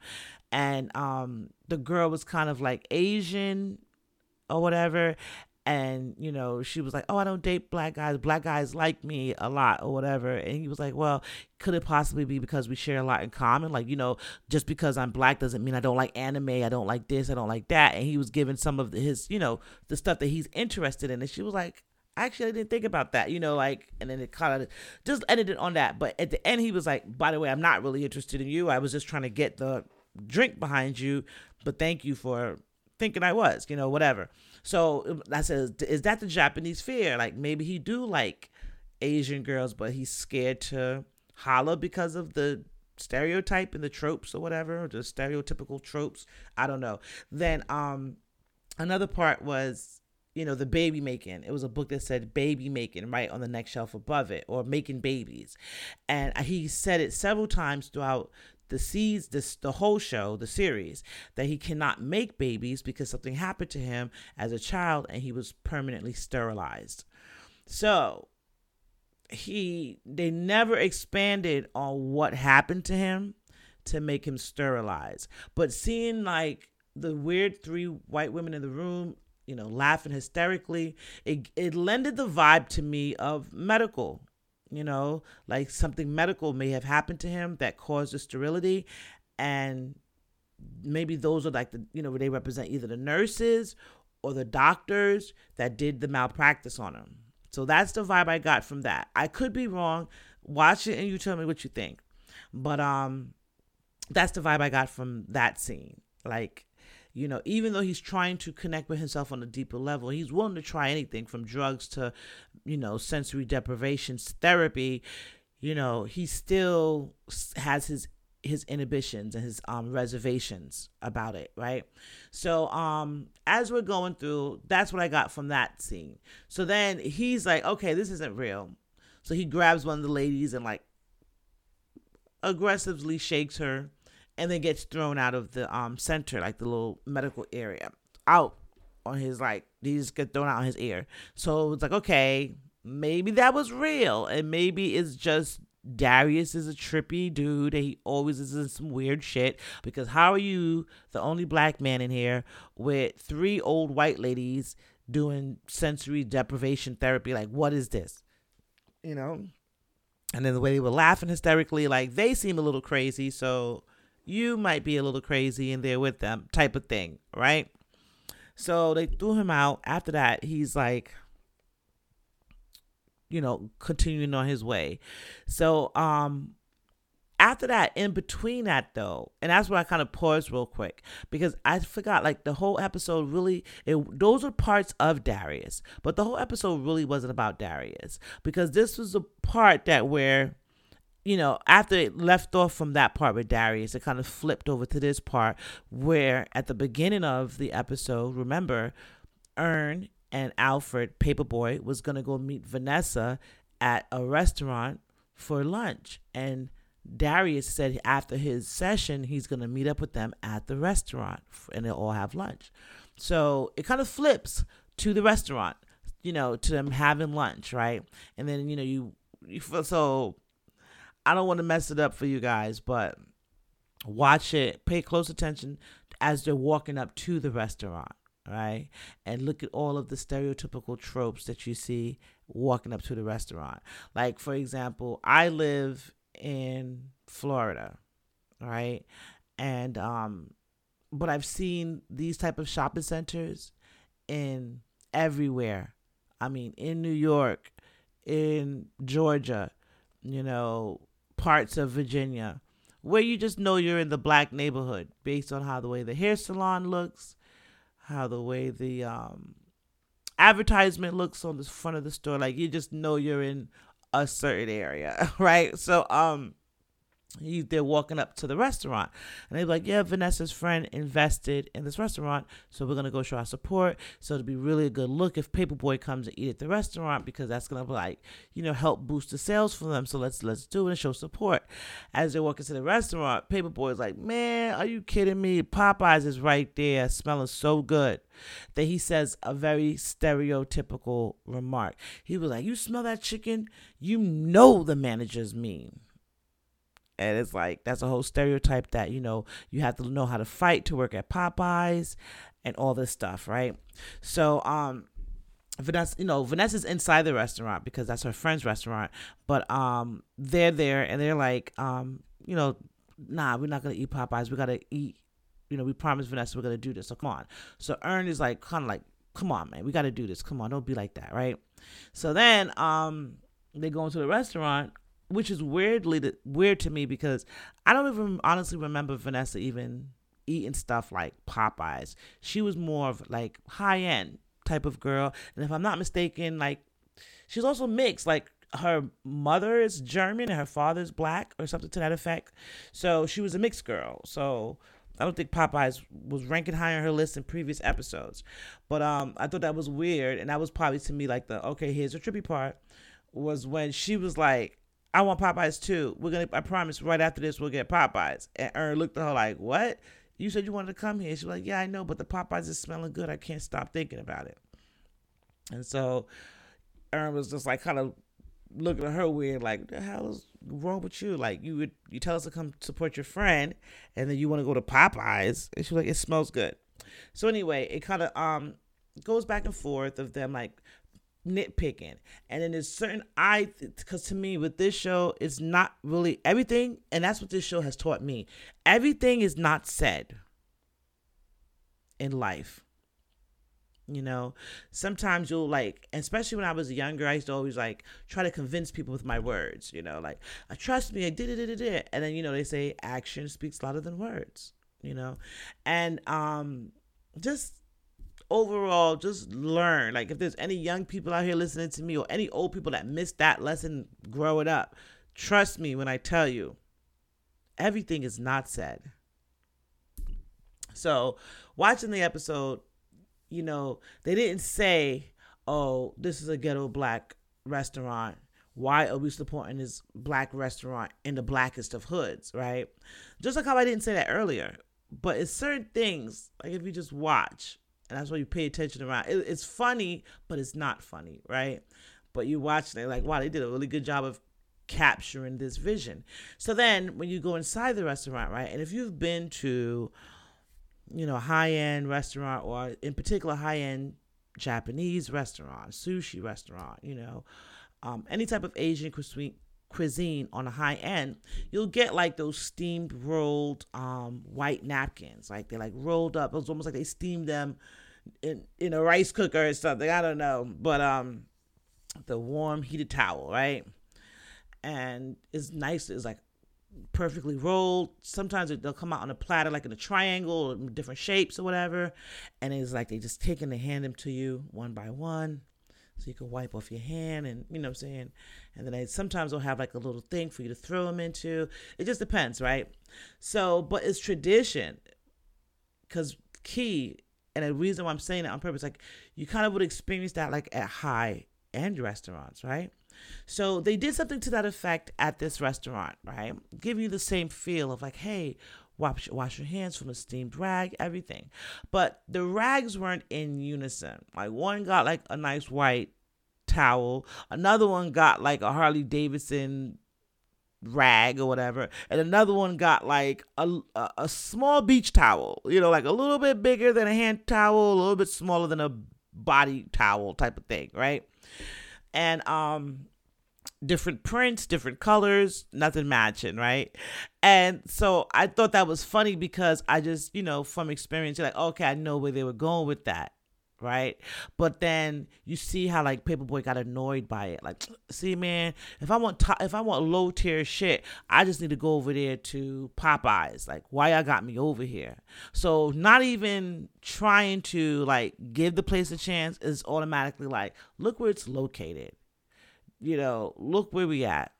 Speaker 1: And um the girl was kind of like Asian or whatever. And, you know, she was like, Oh, I don't date black guys. Black guys like me a lot or whatever. And he was like, Well, could it possibly be because we share a lot in common? Like, you know, just because I'm black doesn't mean I don't like anime. I don't like this. I don't like that. And he was giving some of his, you know, the stuff that he's interested in. And she was like, actually I didn't think about that, you know, like, and then it kind of just ended it on that. But at the end, he was like, by the way, I'm not really interested in you. I was just trying to get the drink behind you, but thank you for thinking I was, you know, whatever. So I said, is that the Japanese fear? Like maybe he do like Asian girls, but he's scared to holla because of the stereotype and the tropes or whatever, the stereotypical tropes. I don't know. Then um another part was you know, the baby making. It was a book that said baby making right on the next shelf above it, or making babies. And he said it several times throughout the seas this the whole show the series that he cannot make babies because something happened to him as a child and he was permanently sterilized so he they never expanded on what happened to him to make him sterilized but seeing like the weird three white women in the room you know, laughing hysterically. It it lended the vibe to me of medical, you know, like something medical may have happened to him that caused the sterility, and maybe those are like the you know they represent either the nurses or the doctors that did the malpractice on him. So that's the vibe I got from that. I could be wrong. Watch it and you tell me what you think. But um that's the vibe I got from that scene. Like you know, even though he's trying to connect with himself on a deeper level, he's willing to try anything from drugs to, you know, sensory deprivation therapy. You know, he still has his his inhibitions and his um reservations about it, right? So um as we're going through, that's what I got from that scene. So then he's like, okay, this isn't real. So he grabs one of the ladies and like aggressively shakes her and then gets thrown out of the um center, like the little medical area, out on his like he just get thrown out on his ear. So it's like okay, maybe that was real, and maybe it's just Darius is a trippy dude and he always is in some weird shit. Because how are you the only black man in here with three old white ladies doing sensory deprivation therapy? Like, what is this? You know? And then the way they were laughing hysterically, like they seem a little crazy, so you might be a little crazy in there with them, type of thing, right? So they threw him out. After that, he's like, you know, continuing on his way. So, um, after that, in between that though, and that's where I kind of paused real quick because I forgot like the whole episode really, it, those are parts of Darius, but the whole episode really wasn't about Darius because this was a part that where, you know, after it left off from that part with Darius, it kind of flipped over to this part where at the beginning of the episode, remember, Earn and Alfred Paper Boi was gonna go meet Vanessa at a restaurant for lunch, and Darius said after his session he's gonna meet up with them at the restaurant and they'll all have lunch. So it kind of flips to the restaurant, you know, to them having lunch, right? And then you know you, you feel so. I don't want to mess it up for you guys, but watch it. Pay close attention as they're walking up to the restaurant right? And look at all of the stereotypical tropes that you see walking up to the restaurant. Like, for example, I live in Florida, right? And, um, but I've seen these type of shopping centers in everywhere. I mean, in New York, in Georgia, you know, parts of Virginia, where you just know you're in the black neighborhood based on how the way the hair salon looks, how the way the um advertisement looks on the front of the store. Like you just know you're in a certain area right? So um he, they're walking up to the restaurant. And they're like yeah vanessa's friend invested in this restaurant so we're to go show our support. So it'll be really a good look if Paper Boi comes and eat at the restaurant because that's to like you know help boost the sales for them. So let's let's do it and show support. As they're walking to the restaurant Paper Boi's like man are you kidding me? Popeyes is right there. Smelling so good. That he says a very stereotypical remark. He was like you smell that chicken? You know the manager's mean and it's like that's a whole stereotype that you know you have to know how to fight to work at Popeyes and all this stuff, right? So um Vanessa, you know, Vanessa's inside the restaurant because that's her friend's restaurant, but um they're there and they're like um you know, nah, we're not to eat Popeyes. We got to eat you know, we promised Vanessa we're to do this. So come on. So Earn is like kind of like come on, man. We got to do this. Come on, don't be like that, right? So then um they go into the restaurant which is weirdly weird to me because I don't even honestly remember Vanessa even eating stuff like Popeyes. She was more of like high end type of girl, and if I'm not mistaken, like she's also mixed. Like her mother is German and her father's black or something to that effect. So she was a mixed girl. So I don't think Popeyes was ranking high on her list in previous episodes. But um I thought that was weird and that was probably to me like the okay, here's the trippy part was when she was like I want Popeyes too. We're gonna I promise right after this we'll get Popeyes. And Earn looked at her like, What? You said you wanted to come here. She's like, Yeah, I know, but the Popeyes is smelling good. I can't stop thinking about it. And so Earn was just like kind of looking at her weird, like, the hell is wrong with you? Like you would you tell us to come support your friend and then you want to go to Popeyes. And she was like, It smells good. So anyway, it kind of um goes back and forth of them like nitpicking. And then there's certain i because to me with this show it's not really everything and that's what this show has taught me. Everything is not said in life you know? Sometimes you'll like especially when i was younger i used to always like try to convince people with my words you know? Like uh, trust me i did it, did it. And then you know they say action speaks louder than words you know? And um just overall just learn. Like if there's any young people out here listening to me or any old people that missed that lesson growing up trust me when i tell you everything is not said. So watching the episode you know they didn't say oh this is a ghetto black restaurant. Why are we supporting this black restaurant in the blackest of hoods, right? Just like how I didn't say that earlier, but it's certain things like if you just watch, and that's why you pay attention around. It, it's funny, but it's not funny, right? But you watch it, like wow, they did a really good job of capturing this vision. So then when you go inside the restaurant, right, and if you've been to, you know, high end restaurant or in particular high end Japanese restaurant, sushi restaurant, you know, um, any type of Asian cuisine cuisine on a high end, you'll get like those steamed rolled um, white napkins. Like they're like rolled up. It's almost like they steamed them in in a rice cooker or something. I don't know. But um the warm heated towel, right? And it's nice. It's like perfectly rolled. Sometimes they'll come out on a platter, like in a triangle, or different shapes or whatever. And it's like they just take and they hand them to you one by one so you can wipe off your hand and you know what I'm saying. And then I sometimes they'll have like a little thing for you to throw them into. It just depends, right? So, but it's tradition because key and the reason why I'm saying it on purpose, like you kind of would experience that like at high end restaurants, right? So they did something to that effect at this restaurant, right? Give you the same feel of like, hey, wash, wash your hands from a steamed rag, everything. But the rags weren't in unison. Like one got like a nice white towel, another one got like a Harley Davidson rag or whatever, and another one got like a, a, a small beach towel, you know, like a little bit bigger than a hand towel, a little bit smaller than a body towel type of thing, right? And um different prints, different colors, nothing matching, right? And so I thought that was funny because I just, you know, from experience, like, okay, I know where they were going with that, right? But then you see how like Paper Boi got annoyed by it. Like, see, man, if I want top, if I want low tier shit, I just need to go over there to Popeyes. Like, why y'all got me over here? So not even trying to like give the place a chance is automatically like, look where it's located you know, look where we at.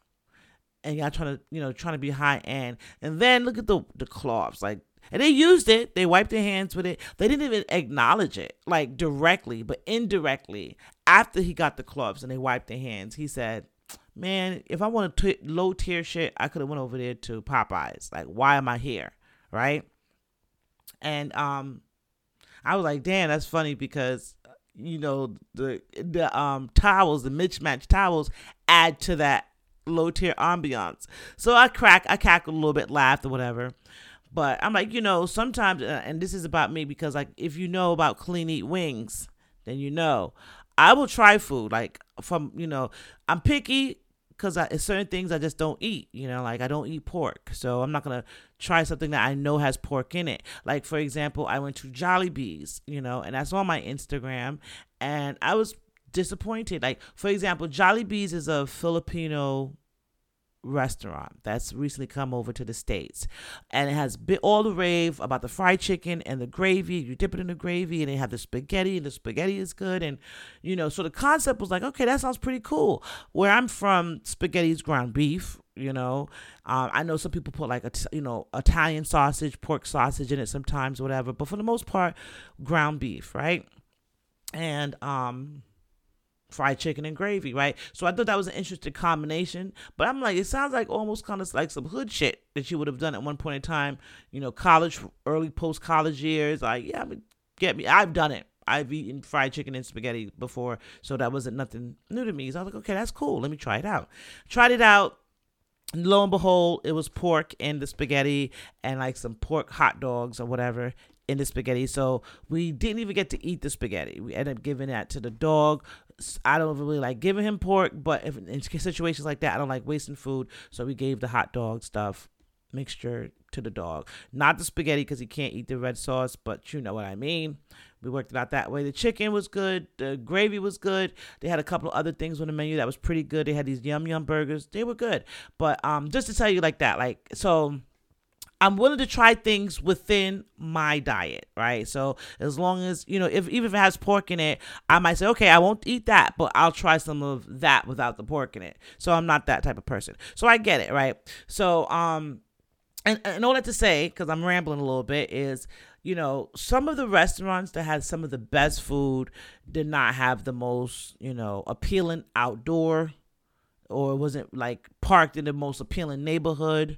Speaker 1: And y'all trying to, you know, trying to be high end. And then look at the the cloths. Like and they used it. They wiped their hands with it. They didn't even acknowledge it, like directly, but indirectly. After he got the clubs and they wiped their hands, he said, "Man, if I want to low tier shit, I could have went over there to Popeyes. Like, why am I here, right?" And um, I was like, "Damn, that's funny because you know the the um towels, the mismatched towels, add to that low tier ambiance. So I crack, I cackled a little bit, laughed or whatever. But I'm like, you know, sometimes, uh, and this is about me because like if you know about clean eat wings, then you know. I will try food like from you know I'm picky because certain things I just don't eat. You know, like I don't eat pork, so I'm not gonna try something that I know has pork in it. Like for example, I went to Jollibee's, you know, and that's on my Instagram, and I was disappointed. Like for example, Jollibee's is a Filipino restaurant that's recently come over to the states. And it has been all the rave about the fried chicken and the gravy. You dip it in the gravy and they have the spaghetti and the spaghetti is good. And you know so the concept was like okay that sounds pretty cool. Where i'm from spaghetti is ground beef you know. Um, i know some people put like a you know italian sausage pork sausage in it sometimes whatever. But for the most part ground beef right? And um fried chicken and gravy, right? So I thought that was an interesting combination. But I'm like, it sounds like almost kind of like some hood shit that you would have done at one point in time, you know, college, early post college years. Like, yeah, I mean, get me. I've done it. I've eaten fried chicken and spaghetti before, so that wasn't nothing new to me. So I was like, okay, that's cool. Let me try it out. Tried it out. And lo and behold, it was pork in the spaghetti and like some pork hot dogs or whatever in the spaghetti. So we didn't even get to eat the spaghetti. We ended up giving that to the dog. I don't really like giving him pork, but if in situations like that, I don't like wasting food. So we gave the hot dog stuff mixture to the dog. Not the spaghetti because he can't eat the red sauce, but you know what I mean. We worked it out that way. The chicken was good. The gravy was good. They had a couple of other things on the menu that was pretty good. They had these yum yum burgers. They were good. But um, just to tell you like that, like so I'm willing to try things within my diet, right? So as long as you know, if even if it has pork in it, I might say, okay, I won't eat that, but I'll try some of that without the pork in it. So I'm not that type of person. So I get it, right? So um, and, and all that to say, because I'm rambling a little bit, is you know some of the restaurants that had some of the best food did not have the most you know appealing outdoor or it wasn't like parked in the most appealing neighborhood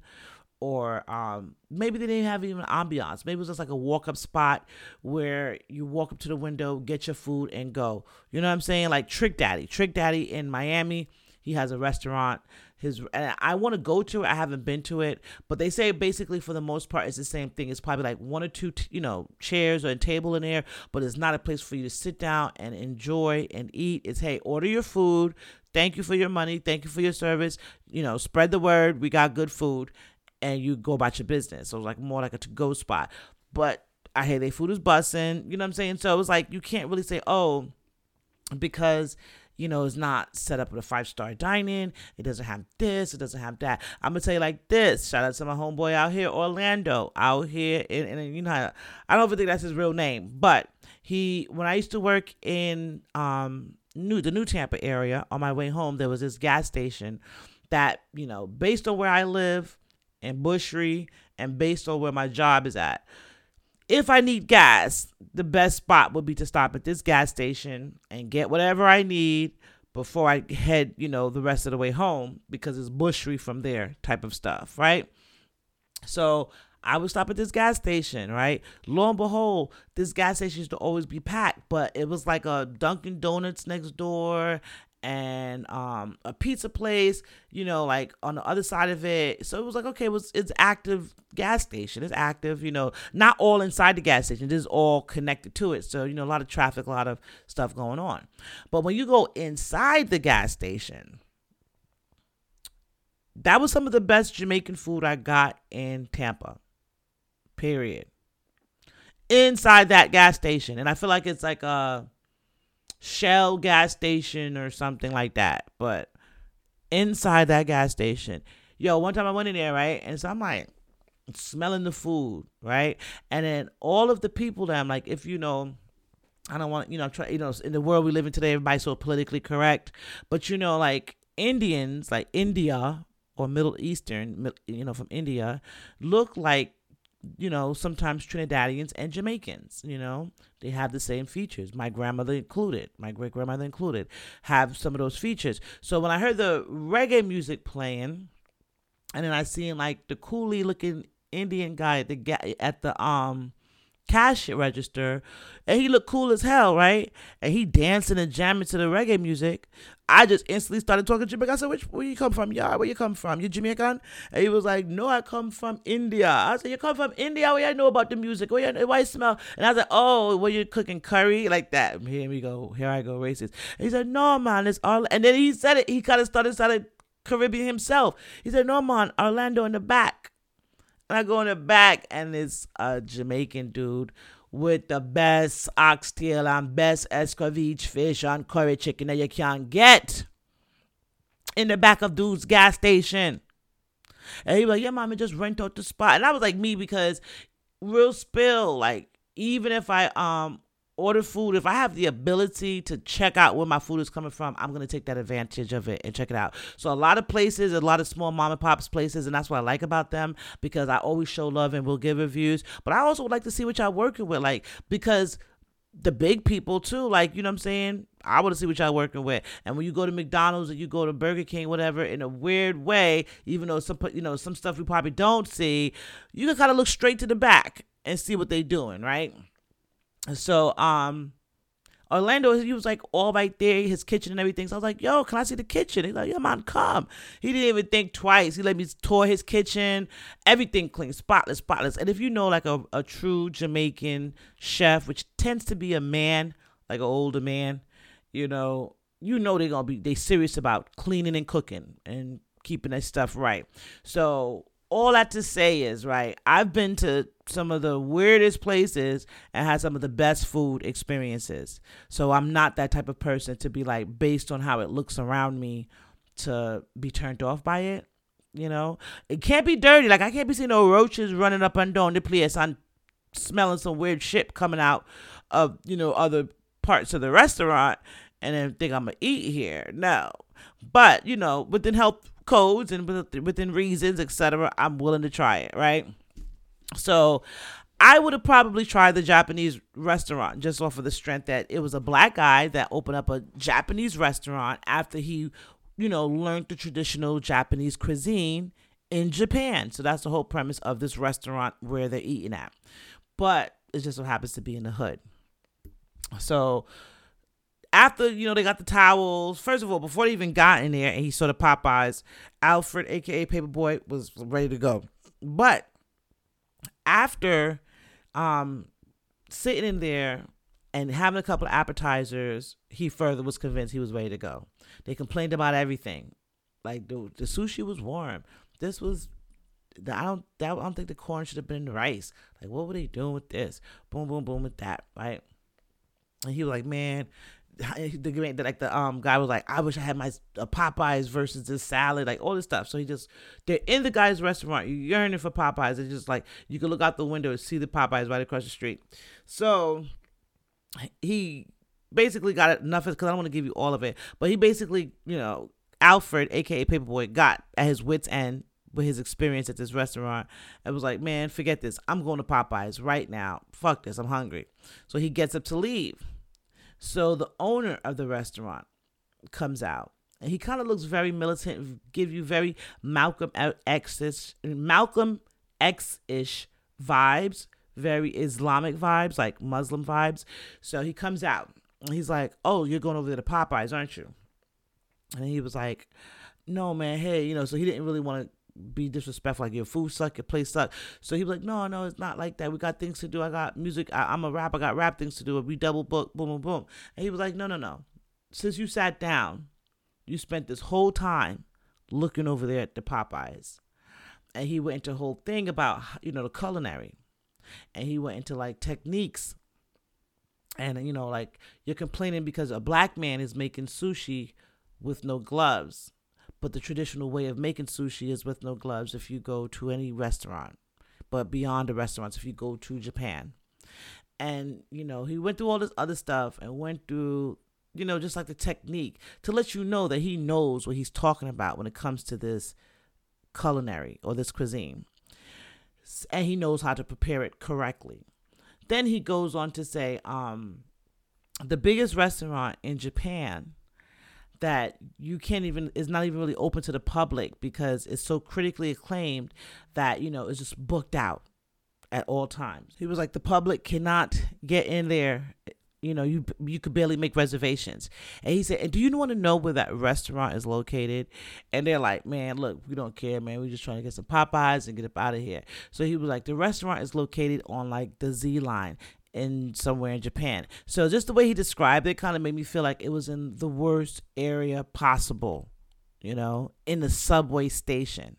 Speaker 1: or um, maybe they didn't have even ambiance. Maybe it was just like a walk up spot where you walk up to the window, get your food, and go. You know what I'm saying? Like Trick Daddy. Trick Daddy in Miami, he has a restaurant. His and I want to go to it. I haven't been to it, but they say basically for the most part it's the same thing. It's probably like one or two, t- you know, chairs or a table in there, but it's not a place for you to sit down and enjoy and eat. It's hey, order your food. Thank you for your money. Thank you for your service. You know, spread the word. We got good food and you go about your business. So it was like more like a to go spot. But I hear their food is bussing, you know what I'm saying? So it was like you can't really say, oh, because you know, it's not set up with a five star dining. It doesn't have this. It doesn't have that. I'm gonna tell you like this. Shout out to my homeboy out here, Orlando, out here, and you know, I don't even think that's his real name, but he. When I used to work in um new the New Tampa area, on my way home, there was this gas station that you know, based on where I live, and Bushry and based on where my job is at. If I need gas, the best spot would be to stop at this gas station and get whatever I need before I head, you know, the rest of the way home because it's Bushry from there type of stuff, right? So I would stop at this gas station, right? Lo and behold, this gas station used to always be packed, but it was like a Dunkin' Donuts next door and um, a pizza place, you know, like on the other side of it. So it was like, okay, it was it's active gas station. It's active, you know, not all inside the gas station. It is all connected to it. So, you know, a lot of traffic, a lot of stuff going on. But when you go inside the gas station, that was some of the best Jamaican food I got in Tampa. Period. Inside that gas station. And I feel like it's like a Shell gas station or something like that. But inside that gas station, yo, one time I went in there, right? And so I'm like smelling the food, right? And then all of the people that I'm like, if you know, I don't want, you know, try, you know, in the world we live in today, everybody's so politically correct. But you know, like Indians, like India or Middle Eastern, you know, from India, look like you know, sometimes Trinidadians and Jamaicans, you know, they have the same features. My grandmother included, my great grandmother included, have some of those features. So when I heard the reggae music playing, and then I seen like the coolie looking Indian guy at the at the um cash register and he looked cool as hell, right? And he dancing and jamming to the reggae music. I just instantly started talking to Jamaican. I said, Which where you come from? Yeah, where you come from? You Jamaican? And he was like, No, I come from India. I said, You come from India? Where you know about the music? Where you why you smell? And I like, Oh, where you cooking curry? Like that. Here we go. Here I go, racist. And he said, No, man, it's all and then he said it, he kind of started started Caribbean himself. He said, No man, Orlando in the back. And I go in the back and it's a Jamaican dude with the best oxtail and best escovitch fish and curry chicken that you can get in the back of dude's gas station. And he was like, yeah, mommy, just rent out the spot. And I was like, me, because real spill, like, even if I um order food, if I have the ability to check out where my food is coming from, I'm gonna take that advantage of it and check it out. So a lot of places, a lot of small mom and pops places, and that's what I like about them because I always show love and will give reviews. But I also would like to see what y'all working with, like because the big people too, like you know what I'm saying. I want to see what y'all working with. And when you go to McDonald's or you go to Burger King, whatever, in a weird way, even though some you know some stuff we probably don't see, you can kind of look straight to the back and see what they're doing, right? So um Orlando, he was like all right there, his kitchen and everything. So I was like, yo, can I see the kitchen? He's like, yeah, man, come. He didn't even think twice. He let me tour his kitchen, everything clean, spotless, spotless. And if you know like a, a true Jamaican chef, which tends to be a man, like an older man, you know, you know they're gonna be they serious about cleaning and cooking and keeping that stuff right. So all that to say is, right, I've been to some of the weirdest places and had some of the best food experiences. So I'm not that type of person to be like, based on how it looks around me, to be turned off by it. You know, it can't be dirty. Like, I can't be seeing no roaches running up and down the place and smelling some weird shit coming out of, you know, other parts of the restaurant and then think I'm gonna eat here. No. But, you know, within health codes and within reasons, etc., I'm willing to try it, right? So I would have probably tried the Japanese restaurant just off of the strength that it was a black guy that opened up a Japanese restaurant after he you know, learned the traditional Japanese cuisine in Japan. So that's the whole premise of this restaurant where they're eating at. But it just so happens to be in the hood. So after you know they got the towels. First of all, before they even got in there and he saw the Popeyes, Alfred, aka Paper Boi, was ready to go. But after um sitting in there and having a couple of appetizers, he further was convinced he was ready to go. They complained about everything. Like the, the sushi was warm. This was I don't that, I don't think the corn should have been rice. Like what were they doing with this? Boom boom boom with that, right? And he was like, "Man, the like the um guy was like, I wish I had my Popeyes versus this salad, like all this stuff. So he just they're in the guy's restaurant, yearning for Popeyes. It's just like you can look out the window and see the Popeyes right across the street. So he basically got enough because I don't want to give you all of it, but he basically, you know, Alfred, aka Paper Boi, got at his wits end with his experience at this restaurant and was like, man, forget this. I'm going to Popeyes right now. Fuck this. I'm hungry. So he gets up to leave so the owner of the restaurant comes out and he kind of looks very militant, give you very Malcolm X Malcolm X ish vibes, very Islamic vibes, like Muslim vibes. So he comes out and he's like, "Oh, you're going over there to Popeyes, aren't you?" And he was like, "No, man. Hey, you know." So he didn't really want to be disrespectful, like your food suck, your place suck. So he was like, no, no, it's not like that. We got things to do. I got music. I, am a rap. I got rap things to do. We double book, boom, boom, boom. And he was like, no, no, no. Since you sat down, you spent this whole time looking over there at the Popeyes. And he went into a whole thing about, you know, the culinary. And he went into like techniques. And, you know, like you're complaining because a black man is making sushi with no gloves but the traditional way of making sushi is with no gloves if you go to any restaurant, but beyond the restaurants, if you go to Japan. And, you know, he went through all this other stuff and went through, you know, just like the technique to let you know that he knows what he's talking about when it comes to this culinary or this cuisine. And he knows how to prepare it correctly. Then he goes on to say, um, the biggest restaurant in Japan that you can't even is not even really open to the public because it's so critically acclaimed that you know it's just booked out at all times. He was like the public cannot get in there. You know, you you could barely make reservations. And he said, "And do you want to know where that restaurant is located?" And they're like, "Man, look, we don't care, man. We're just trying to get some Popeyes and get up out of here." So he was like, "The restaurant is located on like the Z line, in somewhere in Japan. So just the way he described it kind of made me feel like it was in the worst area possible, you know, in the subway station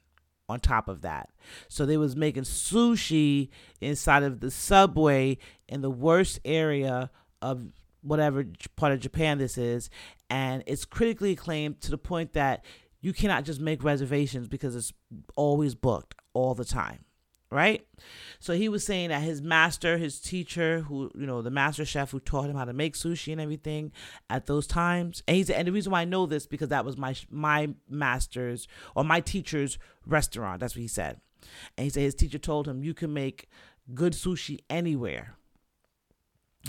Speaker 1: on top of that. So they was making sushi inside of the subway in the worst area of whatever part of Japan this is and it's critically acclaimed to the point that you cannot just make reservations because it's always booked all the time right? So he was saying that his master, his teacher, who you know, the master chef who taught him how to make sushi and everything at those times, and he's and the reason why I know this because that was my my master's or my teacher's restaurant. That's what he said, and he said his teacher told him you can make good sushi anywhere.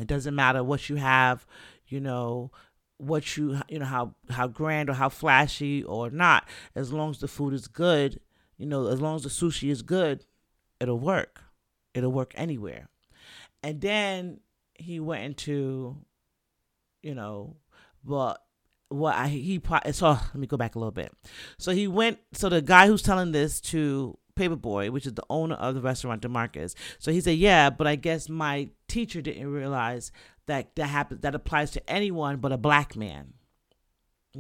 Speaker 1: It doesn't matter what you have, you know, what you you know how how grand or how flashy or not as long as the food is good you know as long as the sushi is good it'll work. It'll work anywhere. And then he went into, you know, but what I he so let me go back a little bit. So he went. So the guy who's telling this to Paper Boi, which is the owner of the restaurant Demarcus. So he said, "Yeah, but I guess my teacher didn't realize that that happens. That applies to anyone but a black man."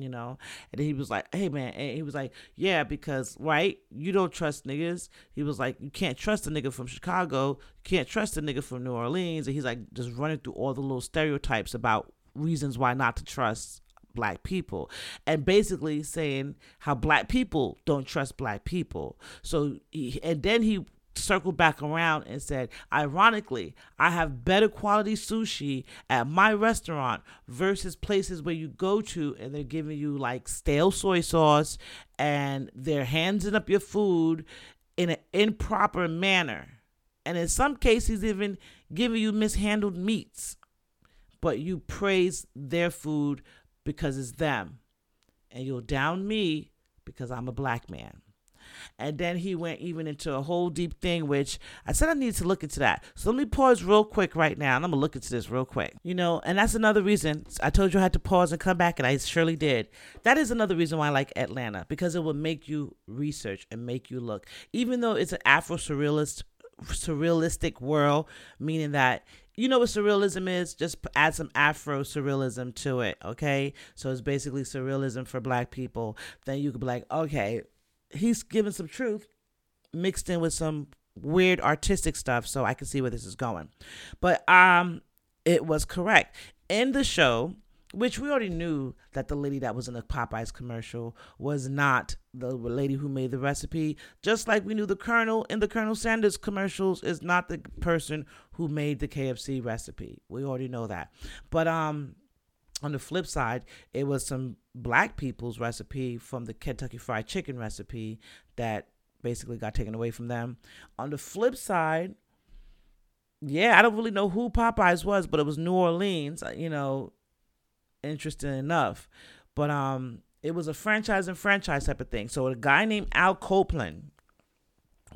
Speaker 1: You know. And he was like, "Hey man," and he was like, "Yeah, because right, you don't trust niggas." He was like, "You can't trust a nigga from Chicago. You can't trust a nigga from New Orleans." And he's like, just running through all the little stereotypes about reasons why not to trust black people and basically saying how black people don't trust black people so he, and then he circled back around and said, ironically, I have better quality sushi at my restaurant versus places where you go to and they're giving you like stale soy sauce and they're handing up your food in an improper manner. And in some cases, even giving you mishandled meats. But you praise their food because it's them. and you'll down me because I'm a black man. And then he went even into a whole deep thing, which I said I needed to look into that. So let me pause real quick right now, and I'm gonna look into this real quick. You know, and that's another reason I told you I had to pause and come back, and I surely did. That is another reason why I like Atlanta because it will make you research and make you look. Even though it's an Afro surrealist surrealistic world, meaning that you know what surrealism is? Just add some Afro surrealism to it, okay? So it's basically surrealism for black people. Then you could be like, okay, he's giving some truth mixed in with some weird artistic stuff so I can see where this is going. But um it was correct. In the show, which we already knew that the lady that was in the Popeyes commercial was not the lady who made the recipe, just like we knew the Colonel in the Colonel Sanders commercials is not the person who made the KFC recipe. We already know that. But um on the flip side, it was some black people's recipe from the Kentucky Fried Chicken recipe that basically got taken away from them. On the flip side, yeah, I don't really know who Popeyes was, but it was New Orleans, uh, you know, interesting enough. But um it was a franchise and franchise type of thing. So a guy named Al Copeland,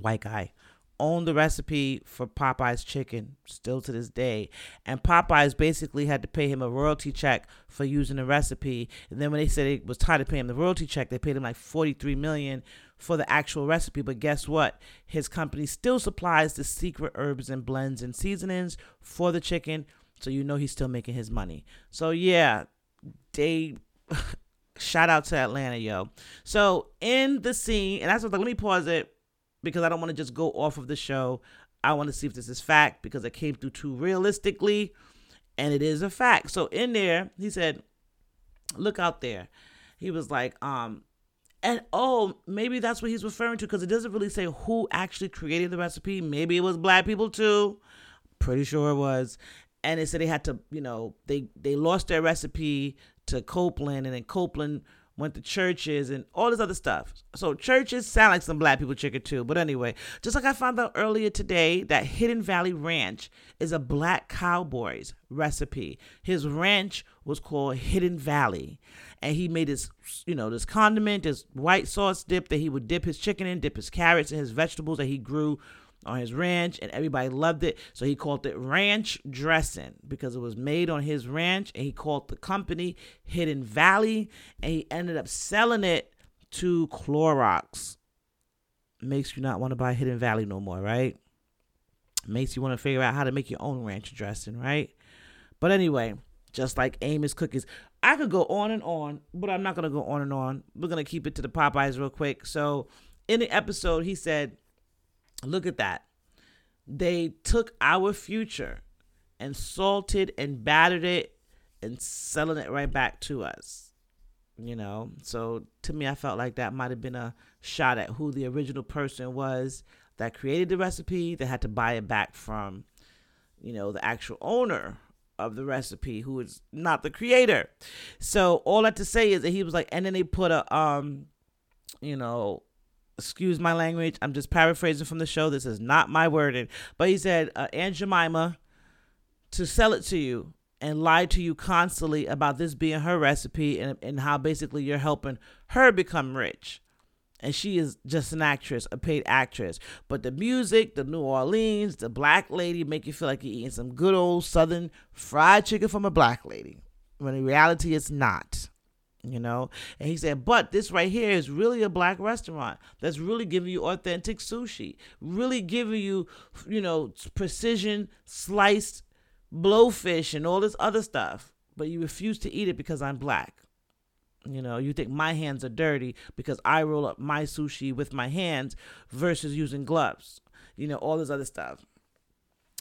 Speaker 1: white guy, owned the recipe for Popeye's chicken still to this day. And Popeyes basically had to pay him a royalty check for using the recipe. And then when they said it was time to pay him the royalty check, they paid him like 43 million for the actual recipe. But guess what? His company still supplies the secret herbs and blends and seasonings for the chicken. So you know he's still making his money. So yeah, they shout out to Atlanta, yo. So in the scene, and that's what let me pause it because I don't want to just go off of the show. I want to see if this is fact because it came through too realistically, and it is a fact. So in there, he said, "Look out there." He was like, um, and oh, maybe that's what he's referring to because it doesn't really say who actually created the recipe. Maybe it was black people too. Pretty sure it was. And they said they had to, you know, they they lost their recipe to Copeland, and then Copeland went to churches and all this other stuff. So churches sound like some black people chicken too. But anyway, just like I found out earlier today that Hidden Valley Ranch is a black cowboy's recipe. His ranch was called Hidden Valley. And he made this, you know, this condiment, this white sauce dip that he would dip his chicken in, dip his carrots and his vegetables that he grew on his ranch and everybody loved it. So he called it ranch dressing because it was made on his ranch and he called the company Hidden Valley and he ended up selling it to Clorox. Makes you not want to buy Hidden Valley no more, right? Makes you want to figure out how to make your own ranch dressing, right? But anyway, just like Amos cookies. I could go on and on, but I'm not going to go on and on. We're going to keep it to the Popeyes real quick. So, in the episode, he said Look at that. They took our future and salted and battered it and selling it right back to us. You know, so to me, I felt like that might have been a shot at who the original person was that created the recipe that had to buy it back from, you know, the actual owner of the recipe who is not the creator. So all that to say is that he was like, and then they put a, um, you know, excuse my language. I'm just paraphrasing from the show. This is not my wording. But he said, uh, Aunt Jemima to sell it to you and lie to you constantly about this being her recipe and, and how basically you're helping her become rich. And she is just an actress, a paid actress. But the music, the New Orleans, the black lady make you feel like you're eating some good old southern fried chicken from a black lady. When in reality, it's not you know? And he said but this right here is really a black restaurant that's really giving you authentic sushi really giving you you know precision sliced blowfish and all this other stuff. But you refuse to eat it because i'm black. You know you think my hands are dirty because i roll up my sushi with my hands versus using gloves. You know all this other stuff.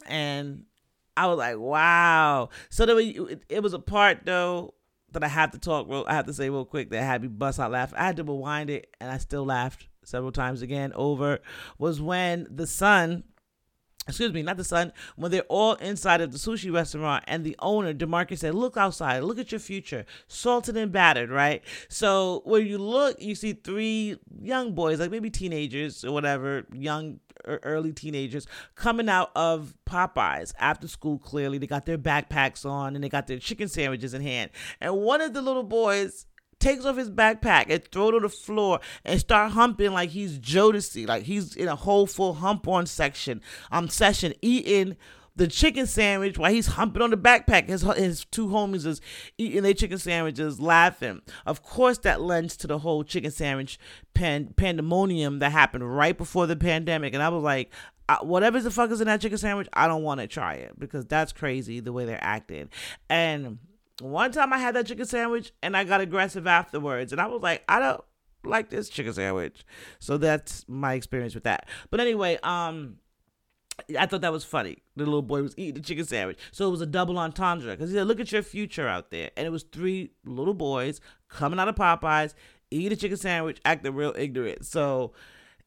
Speaker 1: And i was like wow. So there was, it was a part though that I have to talk real, I have to say real quick that had me bust out laughing. I had to rewind it, and I still laughed several times again over was when the son excuse me, not the son, when they're all inside of the sushi restaurant and the owner, DeMarcus, said, Look outside, look at your future, salted and battered, right? So when you look, you see three young boys, like maybe teenagers or whatever, young or early teenagers coming out of Popeyes after school. Clearly, they got their backpacks on and they got their chicken sandwiches in hand. And one of the little boys takes off his backpack and throw it on the floor and start humping like he's Jodeci, like he's in a whole full hump on section, um, session, eating the chicken sandwich while he's humping on the backpack. His his two homies is eating their chicken sandwiches, laughing. Of course, that lends to the whole chicken sandwich pan- pandemonium that happened right before the pandemic. And I was like, whatever the fuck is in that chicken sandwich, I don't want to try it because that's crazy the way they're acting. And one time I had that chicken sandwich and I got aggressive afterwards, and I was like, I don't like this chicken sandwich. So that's my experience with that. But anyway, um I thought that was funny. The little boy was eating the chicken sandwich. So it was a double entendre because he said, Look at your future out there. And it was three little boys coming out of Popeyes, eating a chicken sandwich, acting real ignorant. So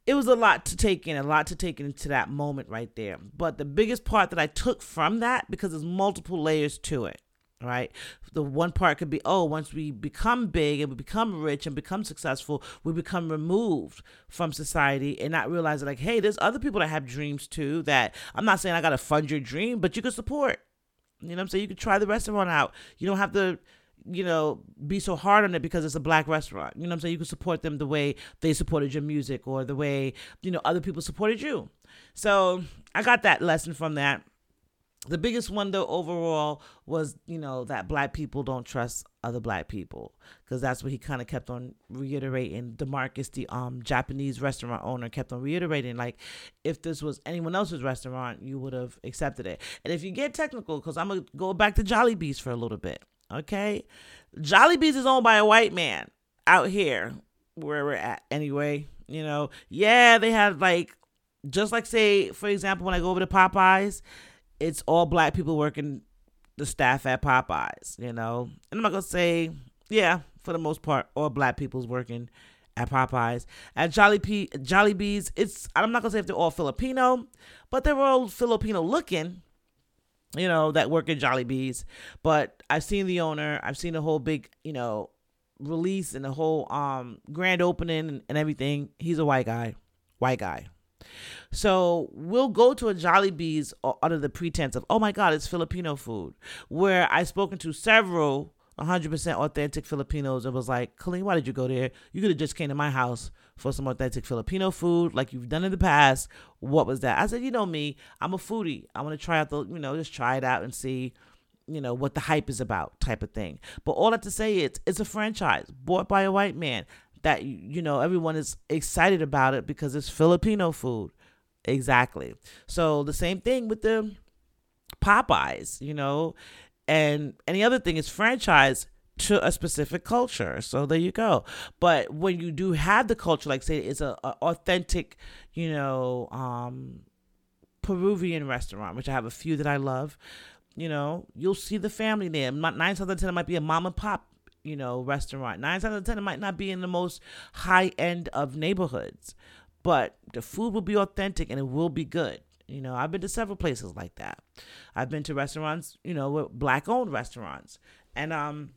Speaker 1: it was a lot to take in, a lot to take into that moment right there. But the biggest part that I took from that, because there's multiple layers to it, right? The one part could be, oh, once we become big and we become rich and become successful, we become removed from society and not realize like, hey, there's other people that have dreams too. That I'm not saying I got to fund your dream, but you can support. You know what I'm saying? You can try the restaurant out. You don't have to you know, be so hard on it because it's a black restaurant. You know what I'm saying? You can support them the way they supported your music or the way, you know, other people supported you. So I got that lesson from that. The biggest one though overall was, you know, that black people don't trust other black people. Cause that's what he kind of kept on reiterating. Demarcus, the um Japanese restaurant owner, kept on reiterating, like, if this was anyone else's restaurant, you would have accepted it. And if you get technical, because I'm gonna go back to jolly Jollibee's for a little bit. Okay. jolly Jollibee's is owned by a white man out here where we're at anyway. You know, yeah, they have like, just like say, for example, when I go over to Popeyes, it's all black people working the staff at Popeyes, you know. And I'm not gonna say, yeah, for the most part, all black people's working at Popeyes. At Jolly P Jollibee's, it's I'm not gonna say if they're all Filipino, but they're all Filipino looking you know, that work at Jollibee's. But I've seen the owner, I've seen the whole big, you know, release and the whole um grand opening and, and everything. He's a white guy. White guy. So we'll go to a Jollibee's under the pretense of, oh my God, it's Filipino food. Where I've spoken to several 100% authentic Filipinos and was like, Colleen, why did you go there? You could have just came to my house for some authentic Filipino food like you've done in the past. What was that? I said, you know me, I'm a foodie. I want to try out the, you know, just try it out and see, you know, what the hype is about type of thing. But all that to say is it's a franchise bought by a white man that, you know, everyone is excited about it because it's Filipino food. Exactly. So the same thing with the Popeyes, you know, and any other thing is franchise to a specific culture. So there you go. But when you do have the culture, like say it's a, a authentic, you know, um, Peruvian restaurant, which I have a few that I love. You know, you'll see the family there. Nine times out of ten, it might be a mom and pop, you know, restaurant. Nine times out of ten, it might not be in the most high end of neighborhoods, but the food will be authentic and it will be good. You know, I've been to several places like that. I've been to restaurants, you know, black owned restaurants. And um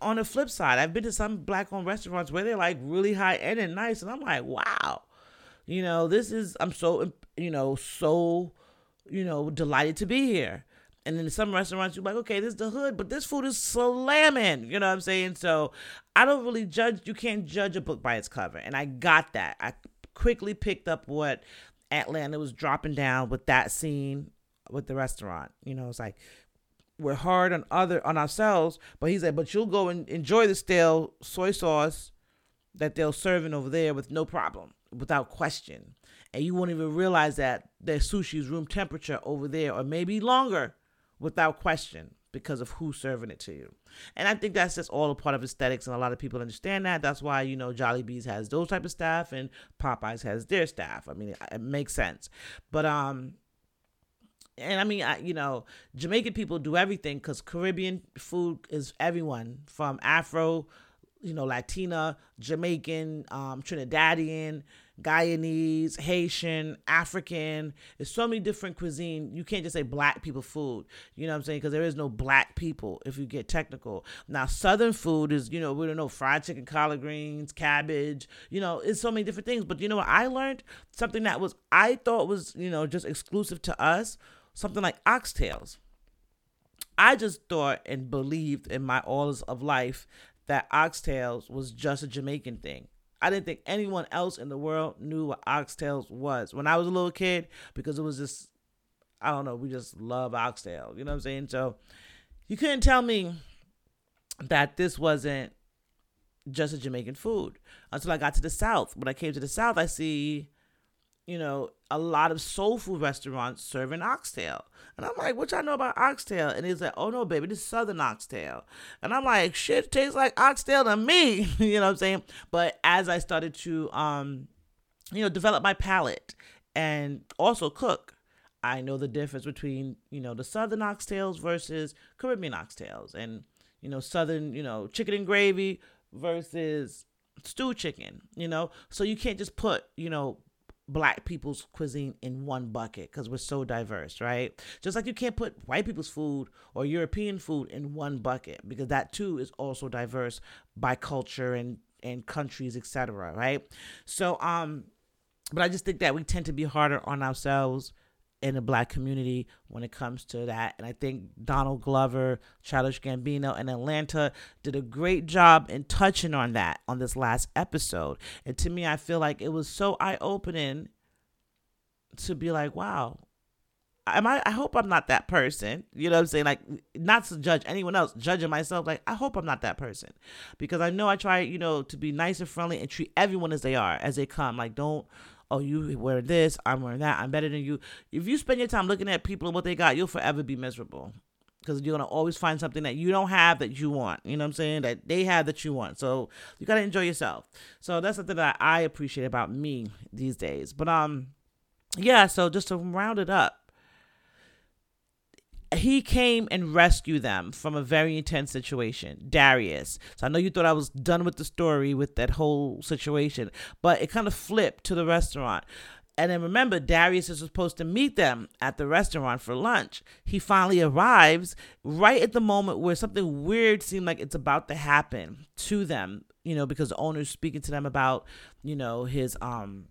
Speaker 1: on the flip side, I've been to some black owned restaurants where they're like really high end and nice and I'm like, "Wow." You know, this is I'm so you know, so you know, delighted to be here. And then some restaurants, you're like, okay, this is the hood, but this food is slamming. You know what I'm saying? So I don't really judge. You can't judge a book by its cover. And I got that. I quickly picked up what Atlanta was dropping down with that scene with the restaurant. You know, it's like we're hard on other on ourselves, but he said, but you'll go and enjoy the stale soy sauce that they're serving over there with no problem, without question. And you won't even realize that their sushi is room temperature over there, or maybe longer, without question because of who's serving it to you. And I think that's just all a part of aesthetics, and a lot of people understand that. That's why you know Jolly Jollibee's has those type of staff, and Popeyes has their staff. I mean, it makes sense. But um, and I mean, I, you know, Jamaican people do everything because Caribbean food is everyone from Afro, you know, Latina, Jamaican, um, Trinidadian Guyanese, Haitian, African. There's so many different cuisine. You can't just say black people food. You know what I'm saying? Because there is no black people if you get technical. Now, Southern food is, you know, we don't know fried chicken, collard greens, cabbage. You know, it's so many different things. But you know what I learned? Something that was I thought was, you know, just exclusive to us. Something like oxtails. I just thought and believed in my all of life that oxtails was just a Jamaican thing. I didn't think anyone else in the world knew what oxtails was when I was a little kid because it was just I don't know, we just love oxtail. You know what I'm saying? So you couldn't tell me that this wasn't just a Jamaican food until I got to the South. When I came to the South, I see, you know, a lot of soul food restaurants serving oxtail. And I'm like, what y'all know about oxtail? And he's like, oh no, baby, this is southern oxtail. And I'm like, shit tastes like oxtail to me. you know what I'm saying? But as I started to um, you know, develop my palate and also cook, I know the difference between, you know, the southern oxtails versus Caribbean oxtails and, you know, southern, you know, chicken and gravy versus stew chicken, you know? So you can't just put, you know, black people's cuisine in one bucket because we're so diverse, right? Just like you can't put white people's food or European food in one bucket because that too is also diverse by culture and and countries, etc. Right? So um, but I just think that we tend to be harder on ourselves in the black community when it comes to that. And I think Donald Glover, Childish Gambino, and Atlanta did a great job in touching on that on this last episode. And to me, I feel like it was so eye opening to be like, wow. Am I, I hope I'm not that person. You know what I'm saying? Like, not to judge anyone else, judging myself. Like, I hope I'm not that person. Because I know I try, you know, to be nice and friendly and treat everyone as they are, as they come. Like, don't oh, you wear this, I'm wearing that, I'm better than you. If you spend your time looking at people and what they got, you'll forever be miserable. Because you're gonna always find something that you don't have that you want. You know what I'm saying? That they have that you want. So you gotta enjoy yourself. So that's something that I appreciate about me these days. But um, yeah. So just to round it up, he came and rescued them from a very intense situation, Darius. So I know you thought I was done with the story with that whole situation, but it kind of flipped to the restaurant. And then remember, Darius is supposed to meet them at the restaurant for lunch. He finally arrives right at the moment where something weird seemed like it's about to happen to them, you know, because the owner's speaking to them about, you know, his um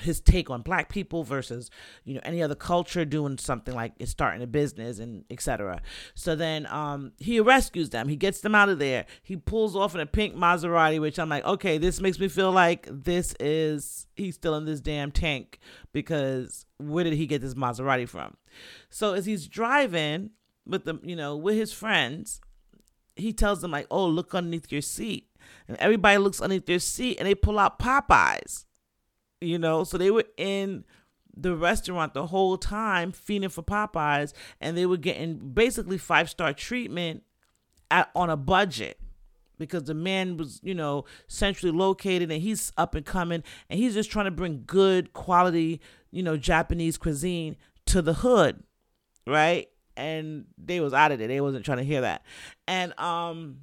Speaker 1: his take on black people versus you know any other culture doing something like starting a business and etc so then um he rescues them. He gets them out of there. He pulls off in a pink maserati which i'm like okay this makes me feel like this is he's still in this damn tank because where did he get this maserati from? So as he's driving with the you know with his friends he tells them like oh look underneath your seat. And everybody looks underneath their seat and they pull out popeyes you know? So they were in the restaurant the whole time feeding for popeyes and they were getting basically five star treatment at, on a budget because the man was you know centrally located and he's up and coming and he's just trying to bring good quality you know japanese cuisine to the hood right? And they was out of it they wasn't trying to hear that. And um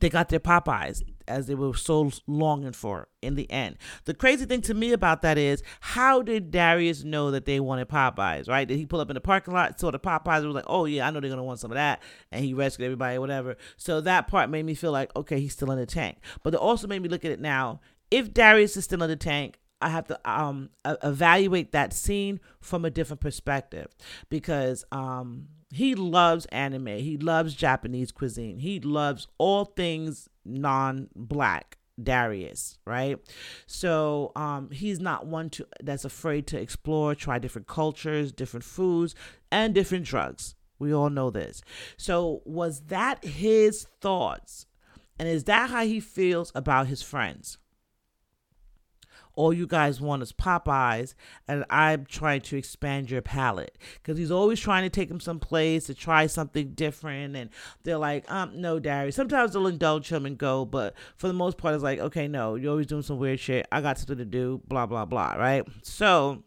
Speaker 1: they got their Popeyes as they were so longing for in the end. The crazy thing to me about that is how did Darius know that they wanted Popeyes, right? Did he pull up in the parking lot, saw the Popeyes, was like, oh yeah, I know they're gonna want some of that, and he rescued everybody, whatever. So that part made me feel like, okay, he's still in the tank. But it also made me look at it now. If Darius is still in the tank, I have to um evaluate that scene from a different perspective because um he loves anime. He loves Japanese cuisine. He loves all things non-black. Darius, right? So um, he's not one to that's afraid to explore, try different cultures, different foods, and different drugs. We all know this. So was that his thoughts, and is that how he feels about his friends? All you guys want is Popeyes, and I'm trying to expand your palate because he's always trying to take him someplace to try something different, and they're like, um, no, Darius. Sometimes they'll indulge him and go, but for the most part, it's like, okay, no, you're always doing some weird shit. I got something to do, blah blah blah, right? So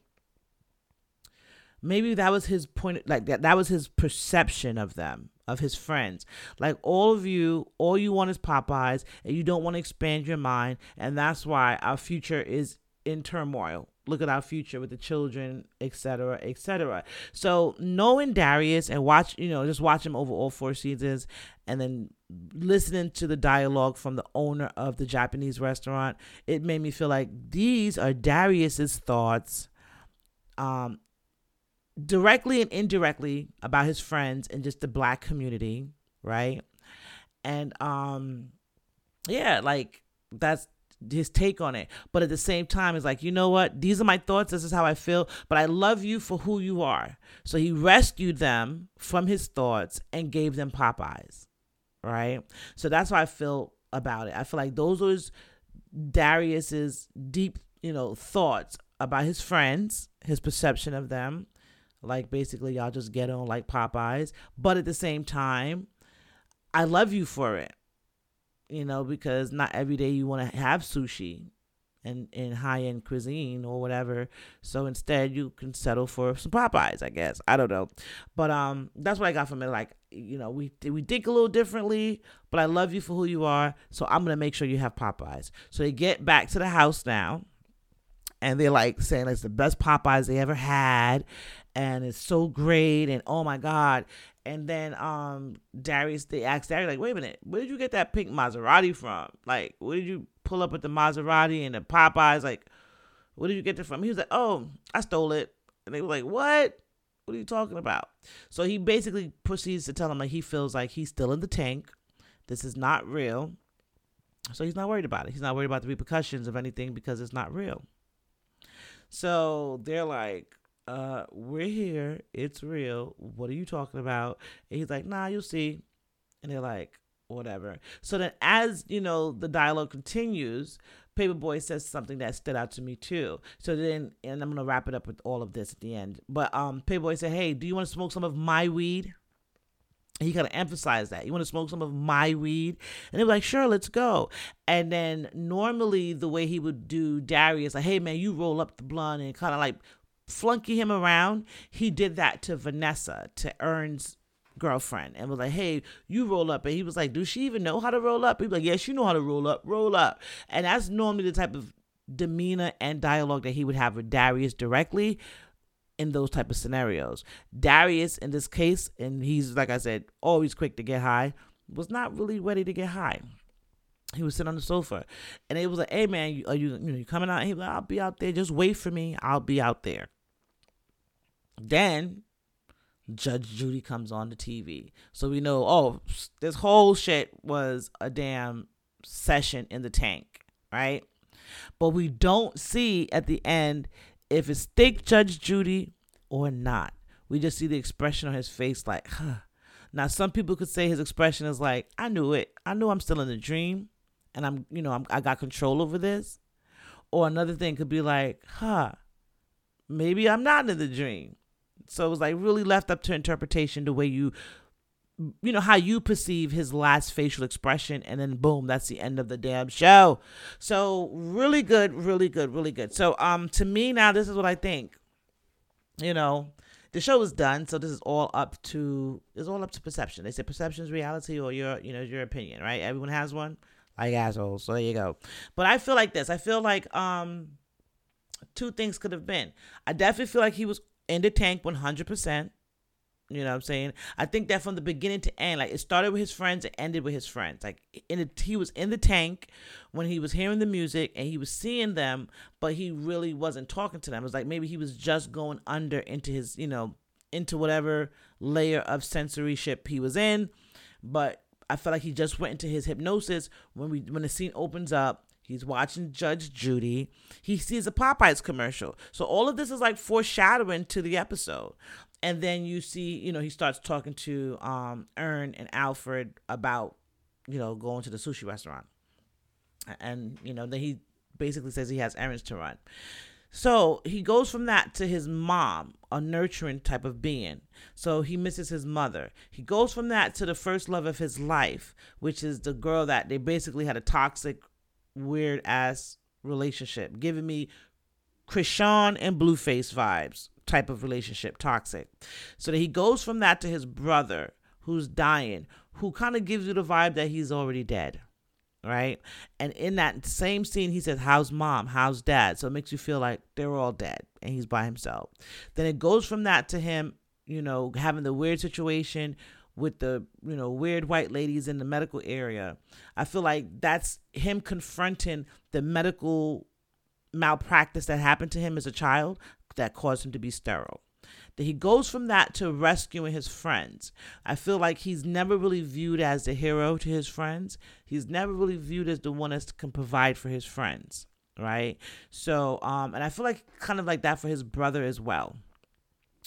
Speaker 1: maybe that was his point like that that was his perception of them of his friends like all of you all you want is popeyes and you don't want to expand your mind and that's why our future is in turmoil look at our future with the children etc etc so knowing darius and watch you know just watch him over all four seasons and then listening to the dialogue from the owner of the japanese restaurant it made me feel like these are darius's thoughts um directly and indirectly about his friends and just the black community, right? And um yeah, like that's his take on it. But at the same time, it's like, you know what? These are my thoughts. This is how I feel. But I love you for who you are. So he rescued them from his thoughts and gave them Popeyes. Right? So that's how I feel about it. I feel like those was Darius's deep, you know, thoughts about his friends, his perception of them. Like basically y'all just get on like Popeyes. But at the same time, I love you for it you know, because not every day you want to have sushi and in high end cuisine or whatever. So instead, you can settle for some Popeyes, I guess. I don't know, but um, that's what I got from it. Like, you know, we we think a little differently, but I love you for who you are. So I'm gonna make sure you have Popeyes. So they get back to the house now, and they're like saying it's the best Popeyes they ever had, and it's so great, and oh my god. And then um Darius they asked Darius like, wait a minute, where did you get that pink Maserati from? Like, where did you pull up with the Maserati and the Popeyes? Like, where did you get it from? He was like, oh, I stole it. And they were like, what? What are you talking about? So he basically proceeds to tell them like he feels like he's still in the tank. This is not real. So he's not worried about it. He's not worried about the repercussions of anything because it's not real. So they're like, uh, we're here. It's real. What are you talking about? And he's like, nah, you'll see. And they're like, whatever. So then, as you know, the dialogue continues. Paper Boi says something that stood out to me too. So then, and I'm gonna wrap it up with all of this at the end. But um, Paper Boi said, "Hey, do you want to smoke some of my weed?" he kind of emphasized that. You want to smoke some of my weed? And they were like, sure, let's go. And then normally the way he would do Darius, like, hey man, you roll up the blunt and kind of like flunky him around. He did that to Vanessa, to Earn's girlfriend, and was like, hey, you roll up. And he was like, does she even know how to roll up? He was like, yes, you know how to roll up, roll up. And that's normally the type of demeanor and dialogue that he would have with Darius directly in those type of scenarios. Darius, in this case, and he's like I said, always quick to get high, was not really ready to get high. He was sitting on the sofa, and it was like, "Hey man, are you you know you coming out?" He was like, "I'll be out there. Just wait for me. I'll be out there." Then Judge Judy comes on the TV, so we know, oh, this whole shit was a damn session in the tank, right? But we don't see at the end if it's thick Judge Judy or not. We just see the expression on his face, like, huh. Now, some people could say his expression is like, I knew it. I knew I'm still in the dream and I'm, you know, I'm, I got control over this. Or another thing could be like, huh, maybe I'm not in the dream. So it was like really left up to interpretation the way you you know how you perceive his last facial expression and then boom that's the end of the damn show. So really good really good really good. So um to me now this is what i think you know the show is done so this is all up to it's all up to perception. They say perception is reality or your you know your opinion right? Everyone has one like assholes so there you go but i feel like this i feel like um two things could have been i definitely feel like he was in the tank 100% you know what I'm saying? I think that from the beginning to end, like it started with his friends, it ended with his friends. Like in the, he was in the tank when he was hearing the music and he was seeing them, but he really wasn't talking to them. It was like maybe he was just going under into his, you know, into whatever layer of censorship he was in. But I felt like he just went into his hypnosis when we when the scene opens up. He's watching Judge Judy. He sees a Popeyes commercial. So all of this is like foreshadowing to the episode and then you see, you know, he starts talking to um Earn and Alfred about, you know, going to the sushi restaurant. And, you know, then he basically says he has errands to run. So he goes from that to his mom, a nurturing type of being. So he misses his mother. He goes from that to the first love of his life, which is the girl that they basically had a toxic, weird ass relationship, giving me Chrisean and Blueface vibes type of relationship, toxic. So that he goes from that to his brother who's dying, who kind of gives you the vibe that he's already dead. Right. And in that same scene, he says, How's mom? How's dad? So it makes you feel like they're all dead and he's by himself. Then it goes from that to him, you know, having the weird situation with the you know weird white ladies in the medical area i feel like that's him confronting the medical malpractice that happened to him as a child that caused him to be sterile. That he goes from that to rescuing his friends. I feel like he's never really viewed as the hero to his friends. He's never really viewed as the one that can provide for his friends, right? So, um, and I feel like kind of like that for his brother as well.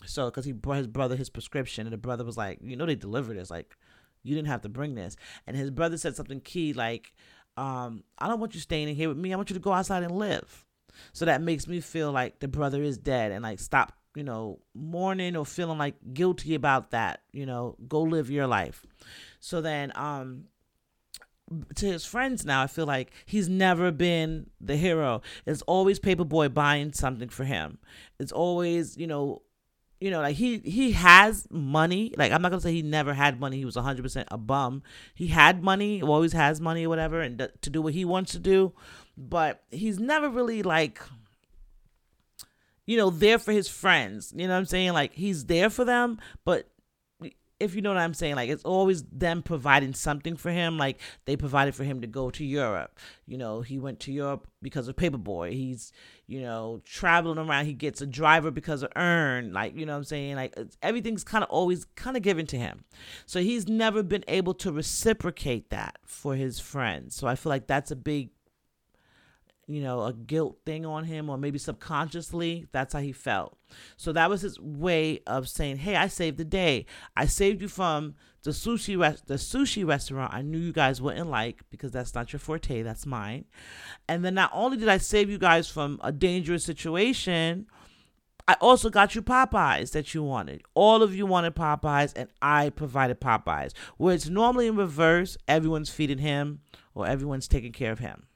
Speaker 1: So, because he brought his brother his prescription, and the brother was like, you know, they delivered this. Like, you didn't have to bring this. And his brother said something key like, um, I don't want you staying in here with me. I want you to go outside and live. So that makes me feel like the brother is dead and like stop, you know, mourning or feeling like guilty about that. You know, go live your life. So then, um, to his friends now, I feel like he's never been the hero. It's always Paper Boi buying something for him. It's always, you know, you know, like he he has money. Like I'm not gonna say he never had money. He was 100 percent a bum. He had money, always has money or whatever, and to do what he wants to do. But he's never really like, you know, there for his friends. You know what I'm saying? Like he's there for them, but if you know what I'm saying, like it's always them providing something for him. Like they provided for him to go to Europe. You know, he went to Europe because of Paper Boi. He's, you know, traveling around. He gets a driver because of Earn. Like, you know what I'm saying? Like everything's kind of always kind of given to him. So he's never been able to reciprocate that for his friends. So I feel like that's a big you know, a guilt thing on him, or maybe subconsciously, that's how he felt. So that was his way of saying, "Hey, I saved the day. I saved you from the sushi rest, the sushi restaurant. I knew you guys wouldn't like because that's not your forte. That's mine. And then not only did I save you guys from a dangerous situation." I also got you Popeyes that you wanted. All of you wanted Popeyes, and I provided Popeyes. Where it's normally in reverse, everyone's feeding him or everyone's taking care of him.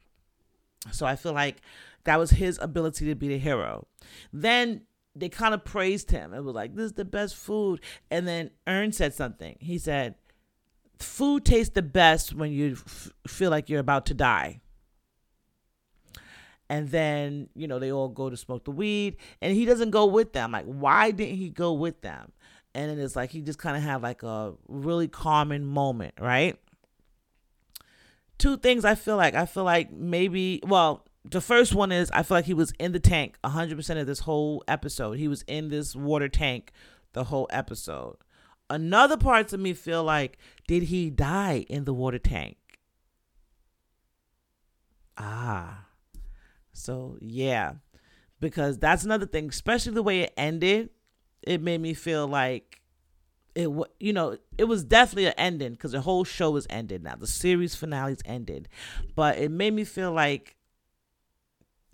Speaker 1: So I feel like that was his ability to be the hero. Then they kind of praised him. It was like, this is the best food. And then Earn said something. He said, food tastes the best when you f- feel like you're about to die. And then, you know, they all go to smoke the weed and he doesn't go with them. Like, why didn't he go with them? And then it's like he just kind of had like a really calming moment, right? Two things I feel like. I feel like maybe, well, the first one is I feel like he was in the tank 100% of this whole episode. He was in this water tank the whole episode. Another part to me feel like, did he die in the water tank? Ah. So, yeah. Because that's another thing, especially the way it ended. It made me feel like it you know it was definitely an ending because the whole show is ended now. The series finale's ended. But it made me feel like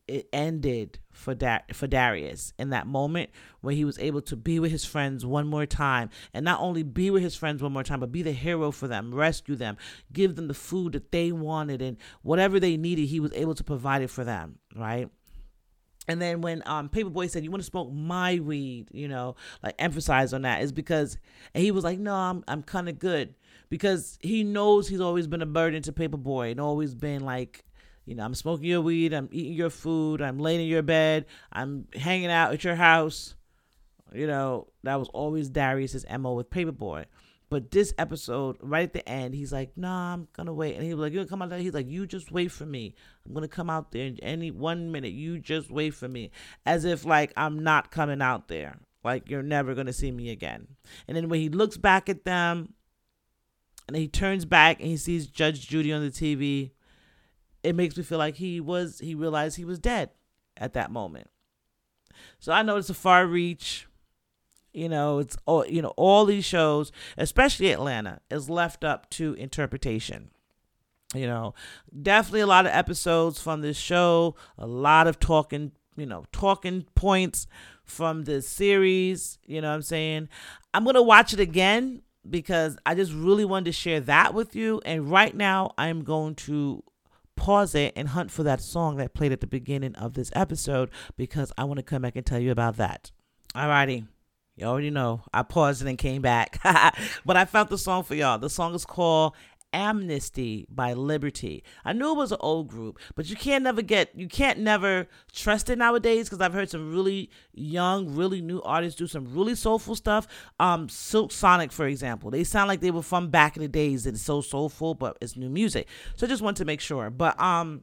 Speaker 1: it ended for da- for Darius in that moment where he was able to be with his friends one more time. And not only be with his friends one more time but be the hero for them rescue them give them the food that they wanted and whatever they needed he was able to provide it for them right and then when um Paper Boi said, "You want to smoke my weed," you know, like emphasize on that is because, he was like, "No, I'm I'm kind of good," because he knows he's always been a burden to Paper Boi and always been like, you know, I'm smoking your weed, I'm eating your food, I'm laying in your bed, I'm hanging out at your house. You know, that was always Darius's mo with Paper Boi. But this episode, right at the end, he's like, "Nah, I'm gonna wait." And he was like, "You gonna come out there?" He's like, "You just wait for me. I'm gonna come out there in any one minute. You just wait for me." As if like I'm not coming out there. Like you're never gonna see me again. And then when he looks back at them, and he turns back and he sees Judge Judy on the TV, it makes me feel like he was he realized he was dead at that moment. So I know it's a far reach you know, it's all you know, all these shows, especially Atlanta, is left up to interpretation. You know, definitely a lot of episodes from this show, a lot of talking, you know, talking points from this series, you know what I'm saying? I'm to watch it again because I just really wanted to share that with you and right now I'm going to pause it and hunt for that song that played at the beginning of this episode because I want to come back and tell you about that. Alrighty. You already know. I paused and then came back. but I found the song for y'all. The song is called Amnesty by Liberty. I knew it was an old group, but you can't never get you can't never trust it nowadays because I've heard some really young, really new artists do some really soulful stuff. Um Silk Sonic, for example. They sound like they were from back in the days and it's so soulful, but it's new music. So I just wanted to make sure. But um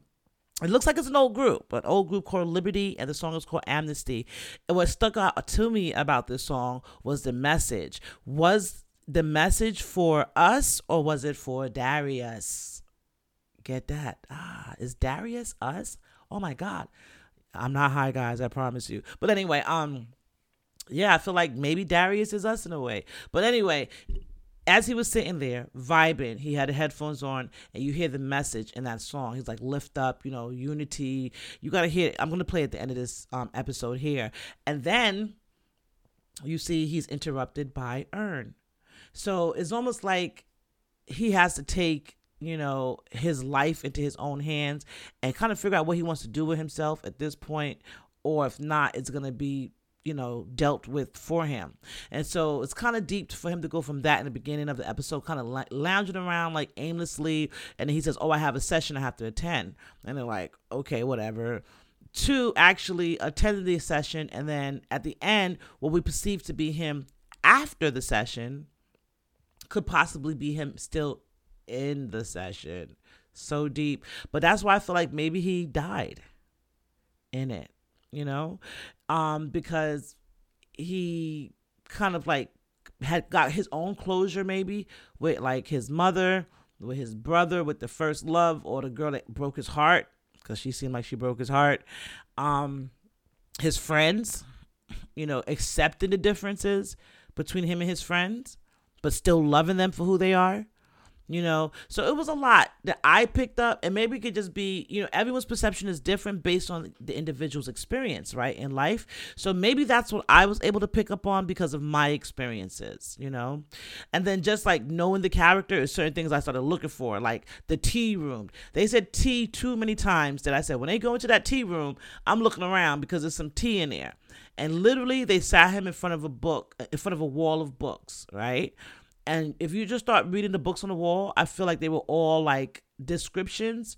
Speaker 1: it looks like it's an old group, an old group called Liberty, and the song is called Amnesty. And what stuck out to me about this song was the message. Was the message for us or was it for Darius? Get that? Ah, is Darius us? Oh my God. I'm not high, guys, I promise you. But anyway, um, yeah, I feel like maybe Darius is us in a way. But anyway, as he was sitting there vibing, he had the headphones on, and you hear the message in that song. He's like, "Lift up, you know, unity." You gotta hear. It. I'm gonna play at the end of this um, episode here, and then you see he's interrupted by Earn. So it's almost like he has to take you know his life into his own hands and kind of figure out what he wants to do with himself at this point, or if not, it's gonna be you know, dealt with for him. And so it's kind of deep for him to go from that in the beginning of the episode, kind of lounging around like aimlessly. And he says, Oh, I have a session I have to attend. And they're like, Okay, whatever. To actually attending the session. And then at the end, what we perceive to be him after the session could possibly be him still in the session. So deep. But that's why I feel like maybe he died in it you know, um, because he kind of like had got his own closure maybe with like his mother, with his brother, with the first love, or the girl that broke his heart because she seemed like she broke his heart. Um, his friends, you know, accepting the differences between him and his friends, but still loving them for who they are you know? So it was a lot that i picked up and maybe it could just be you know everyone's perception is different based on the individual's experience right in life. So maybe that's what i was able to pick up on because of my experiences you know? And then just like knowing the character is certain things i started looking for like the tea room. They said tea too many times that i said when they go into that tea room i'm looking around because there's some tea in there. And literally they sat him in front of a book in front of a wall of books right and if you just start reading the books on the wall, I feel like they were all like descriptions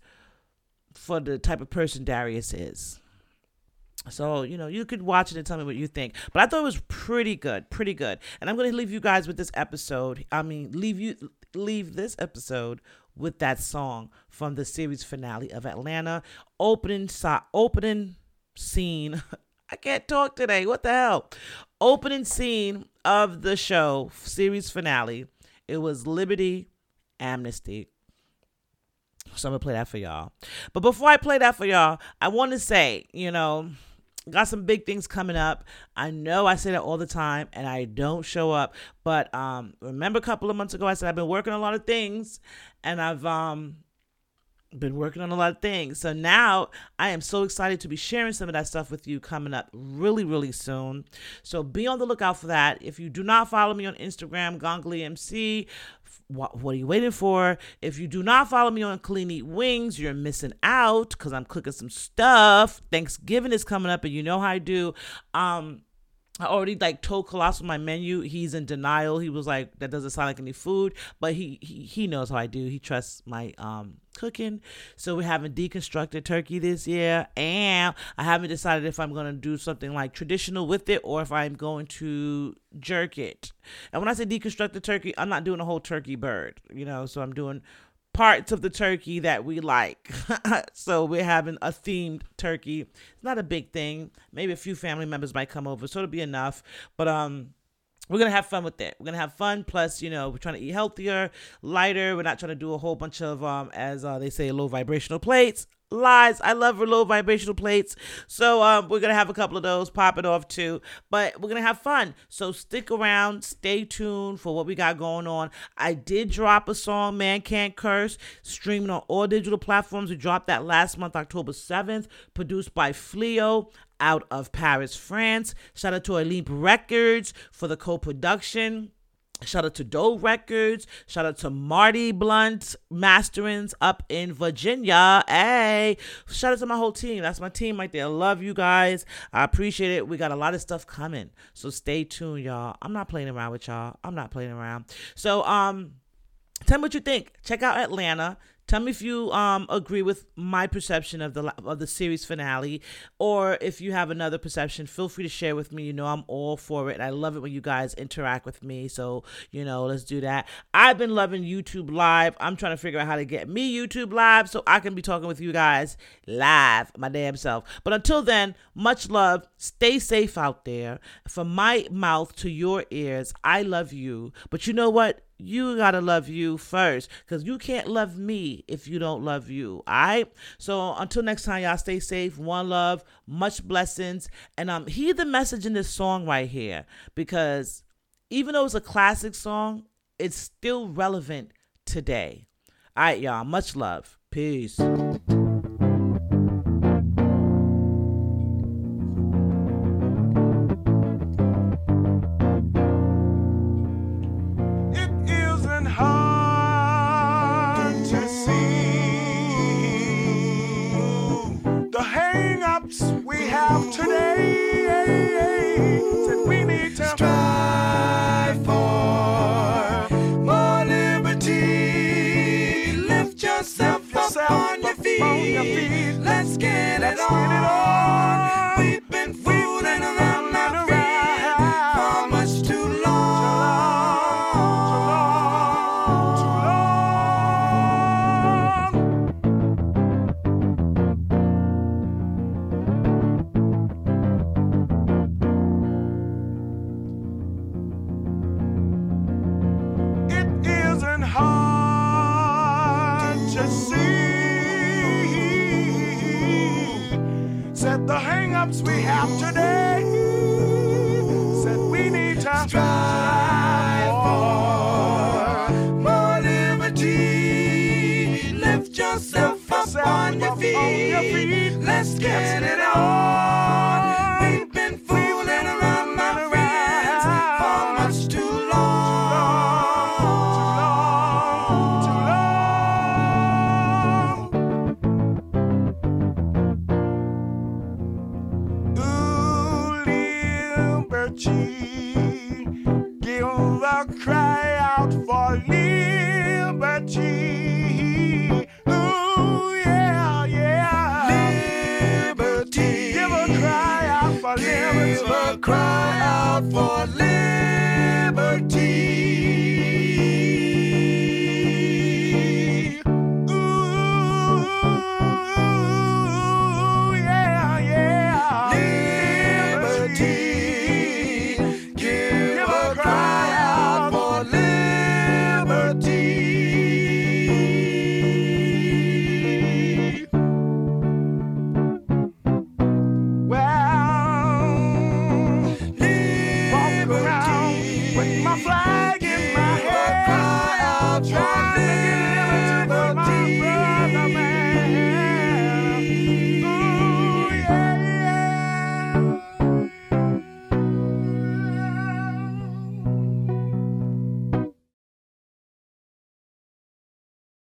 Speaker 1: for the type of person Darius is. So, you know, you could watch it and tell me what you think. But I thought it was pretty good, pretty good. And I'm going to leave you guys with this episode. I mean, leave you leave this episode with that song from the series finale of Atlanta. Opening opening scene. I can't talk today. What the hell? Opening scene of the show, series finale, it was Liberty Amnesty. So I'm gonna play that for y'all. But before I play that for y'all, I want to say, you know, got some big things coming up. I know I say that all the time and I don't show up, but um remember a couple of months ago I said I've been working a lot of things and I've um been working on a lot of things. So now I am so excited to be sharing some of that stuff with you coming up really, really soon. So be on the lookout for that. If you do not follow me on Instagram, Gongli MC, what, what are you waiting for? If you do not follow me on Clean Eat Wings, you're missing out because I'm cooking some stuff. Thanksgiving is coming up, and you know how I do. Um, I already like told Colossal my menu. He's in denial. He was like, "That doesn't sound like any food," but he he, he knows how I do. He trusts my um cooking. So we're having deconstructed turkey this year, and I haven't decided if I'm gonna do something like traditional with it or if I'm going to jerk it. And when I say deconstructed turkey, I'm not doing a whole turkey bird, you know. So I'm doing parts of the turkey that we like. so we're having a themed turkey. It's not a big thing. Maybe a few family members might come over, so it'll be enough. But um we're gonna have fun with it. We're gonna have fun. Plus, you know, we're trying to eat healthier, lighter. We're not trying to do a whole bunch of um, as uh, they say, low vibrational plates lies. I love low vibrational plates. So um, we're gonna have a couple of those, pop it off too. But we're gonna have fun. So stick around, stay tuned for what we got going on. I did drop a song, Man Can't Curse, streaming on all digital platforms. We dropped that last month, October 7th, produced by Fleo out of Paris, France. Shout out to Olympe Records for the co-production. Shout out to Doe Records. Shout out to Marty Blunt Masterings up in Virginia. Hey, shout out to my whole team. That's my team right there. I Love you guys. I appreciate it. We got a lot of stuff coming. So stay tuned, y'all. I'm not playing around with y'all. I'm not playing around. So, um, tell me what you think. Check out Atlanta.
Speaker 2: Tell me if you um agree with my perception of the of the series finale, or if you have another perception. Feel free to share with me. You know I'm all for it, I love it when you guys interact with me. So you know, let's do that. I've been loving YouTube Live. I'm trying to figure out how to get me YouTube Live so I can be talking with you guys live, my damn self. But until then, much love. Stay safe out there. From my mouth to your ears, I love you. But you know what? You gotta love you first because you can't love me if you don't love you all right so until next time y'all stay safe one love much blessings and um hear the message in this song right here because even though it's a classic song it's still relevant today. All right y'all much love. Peace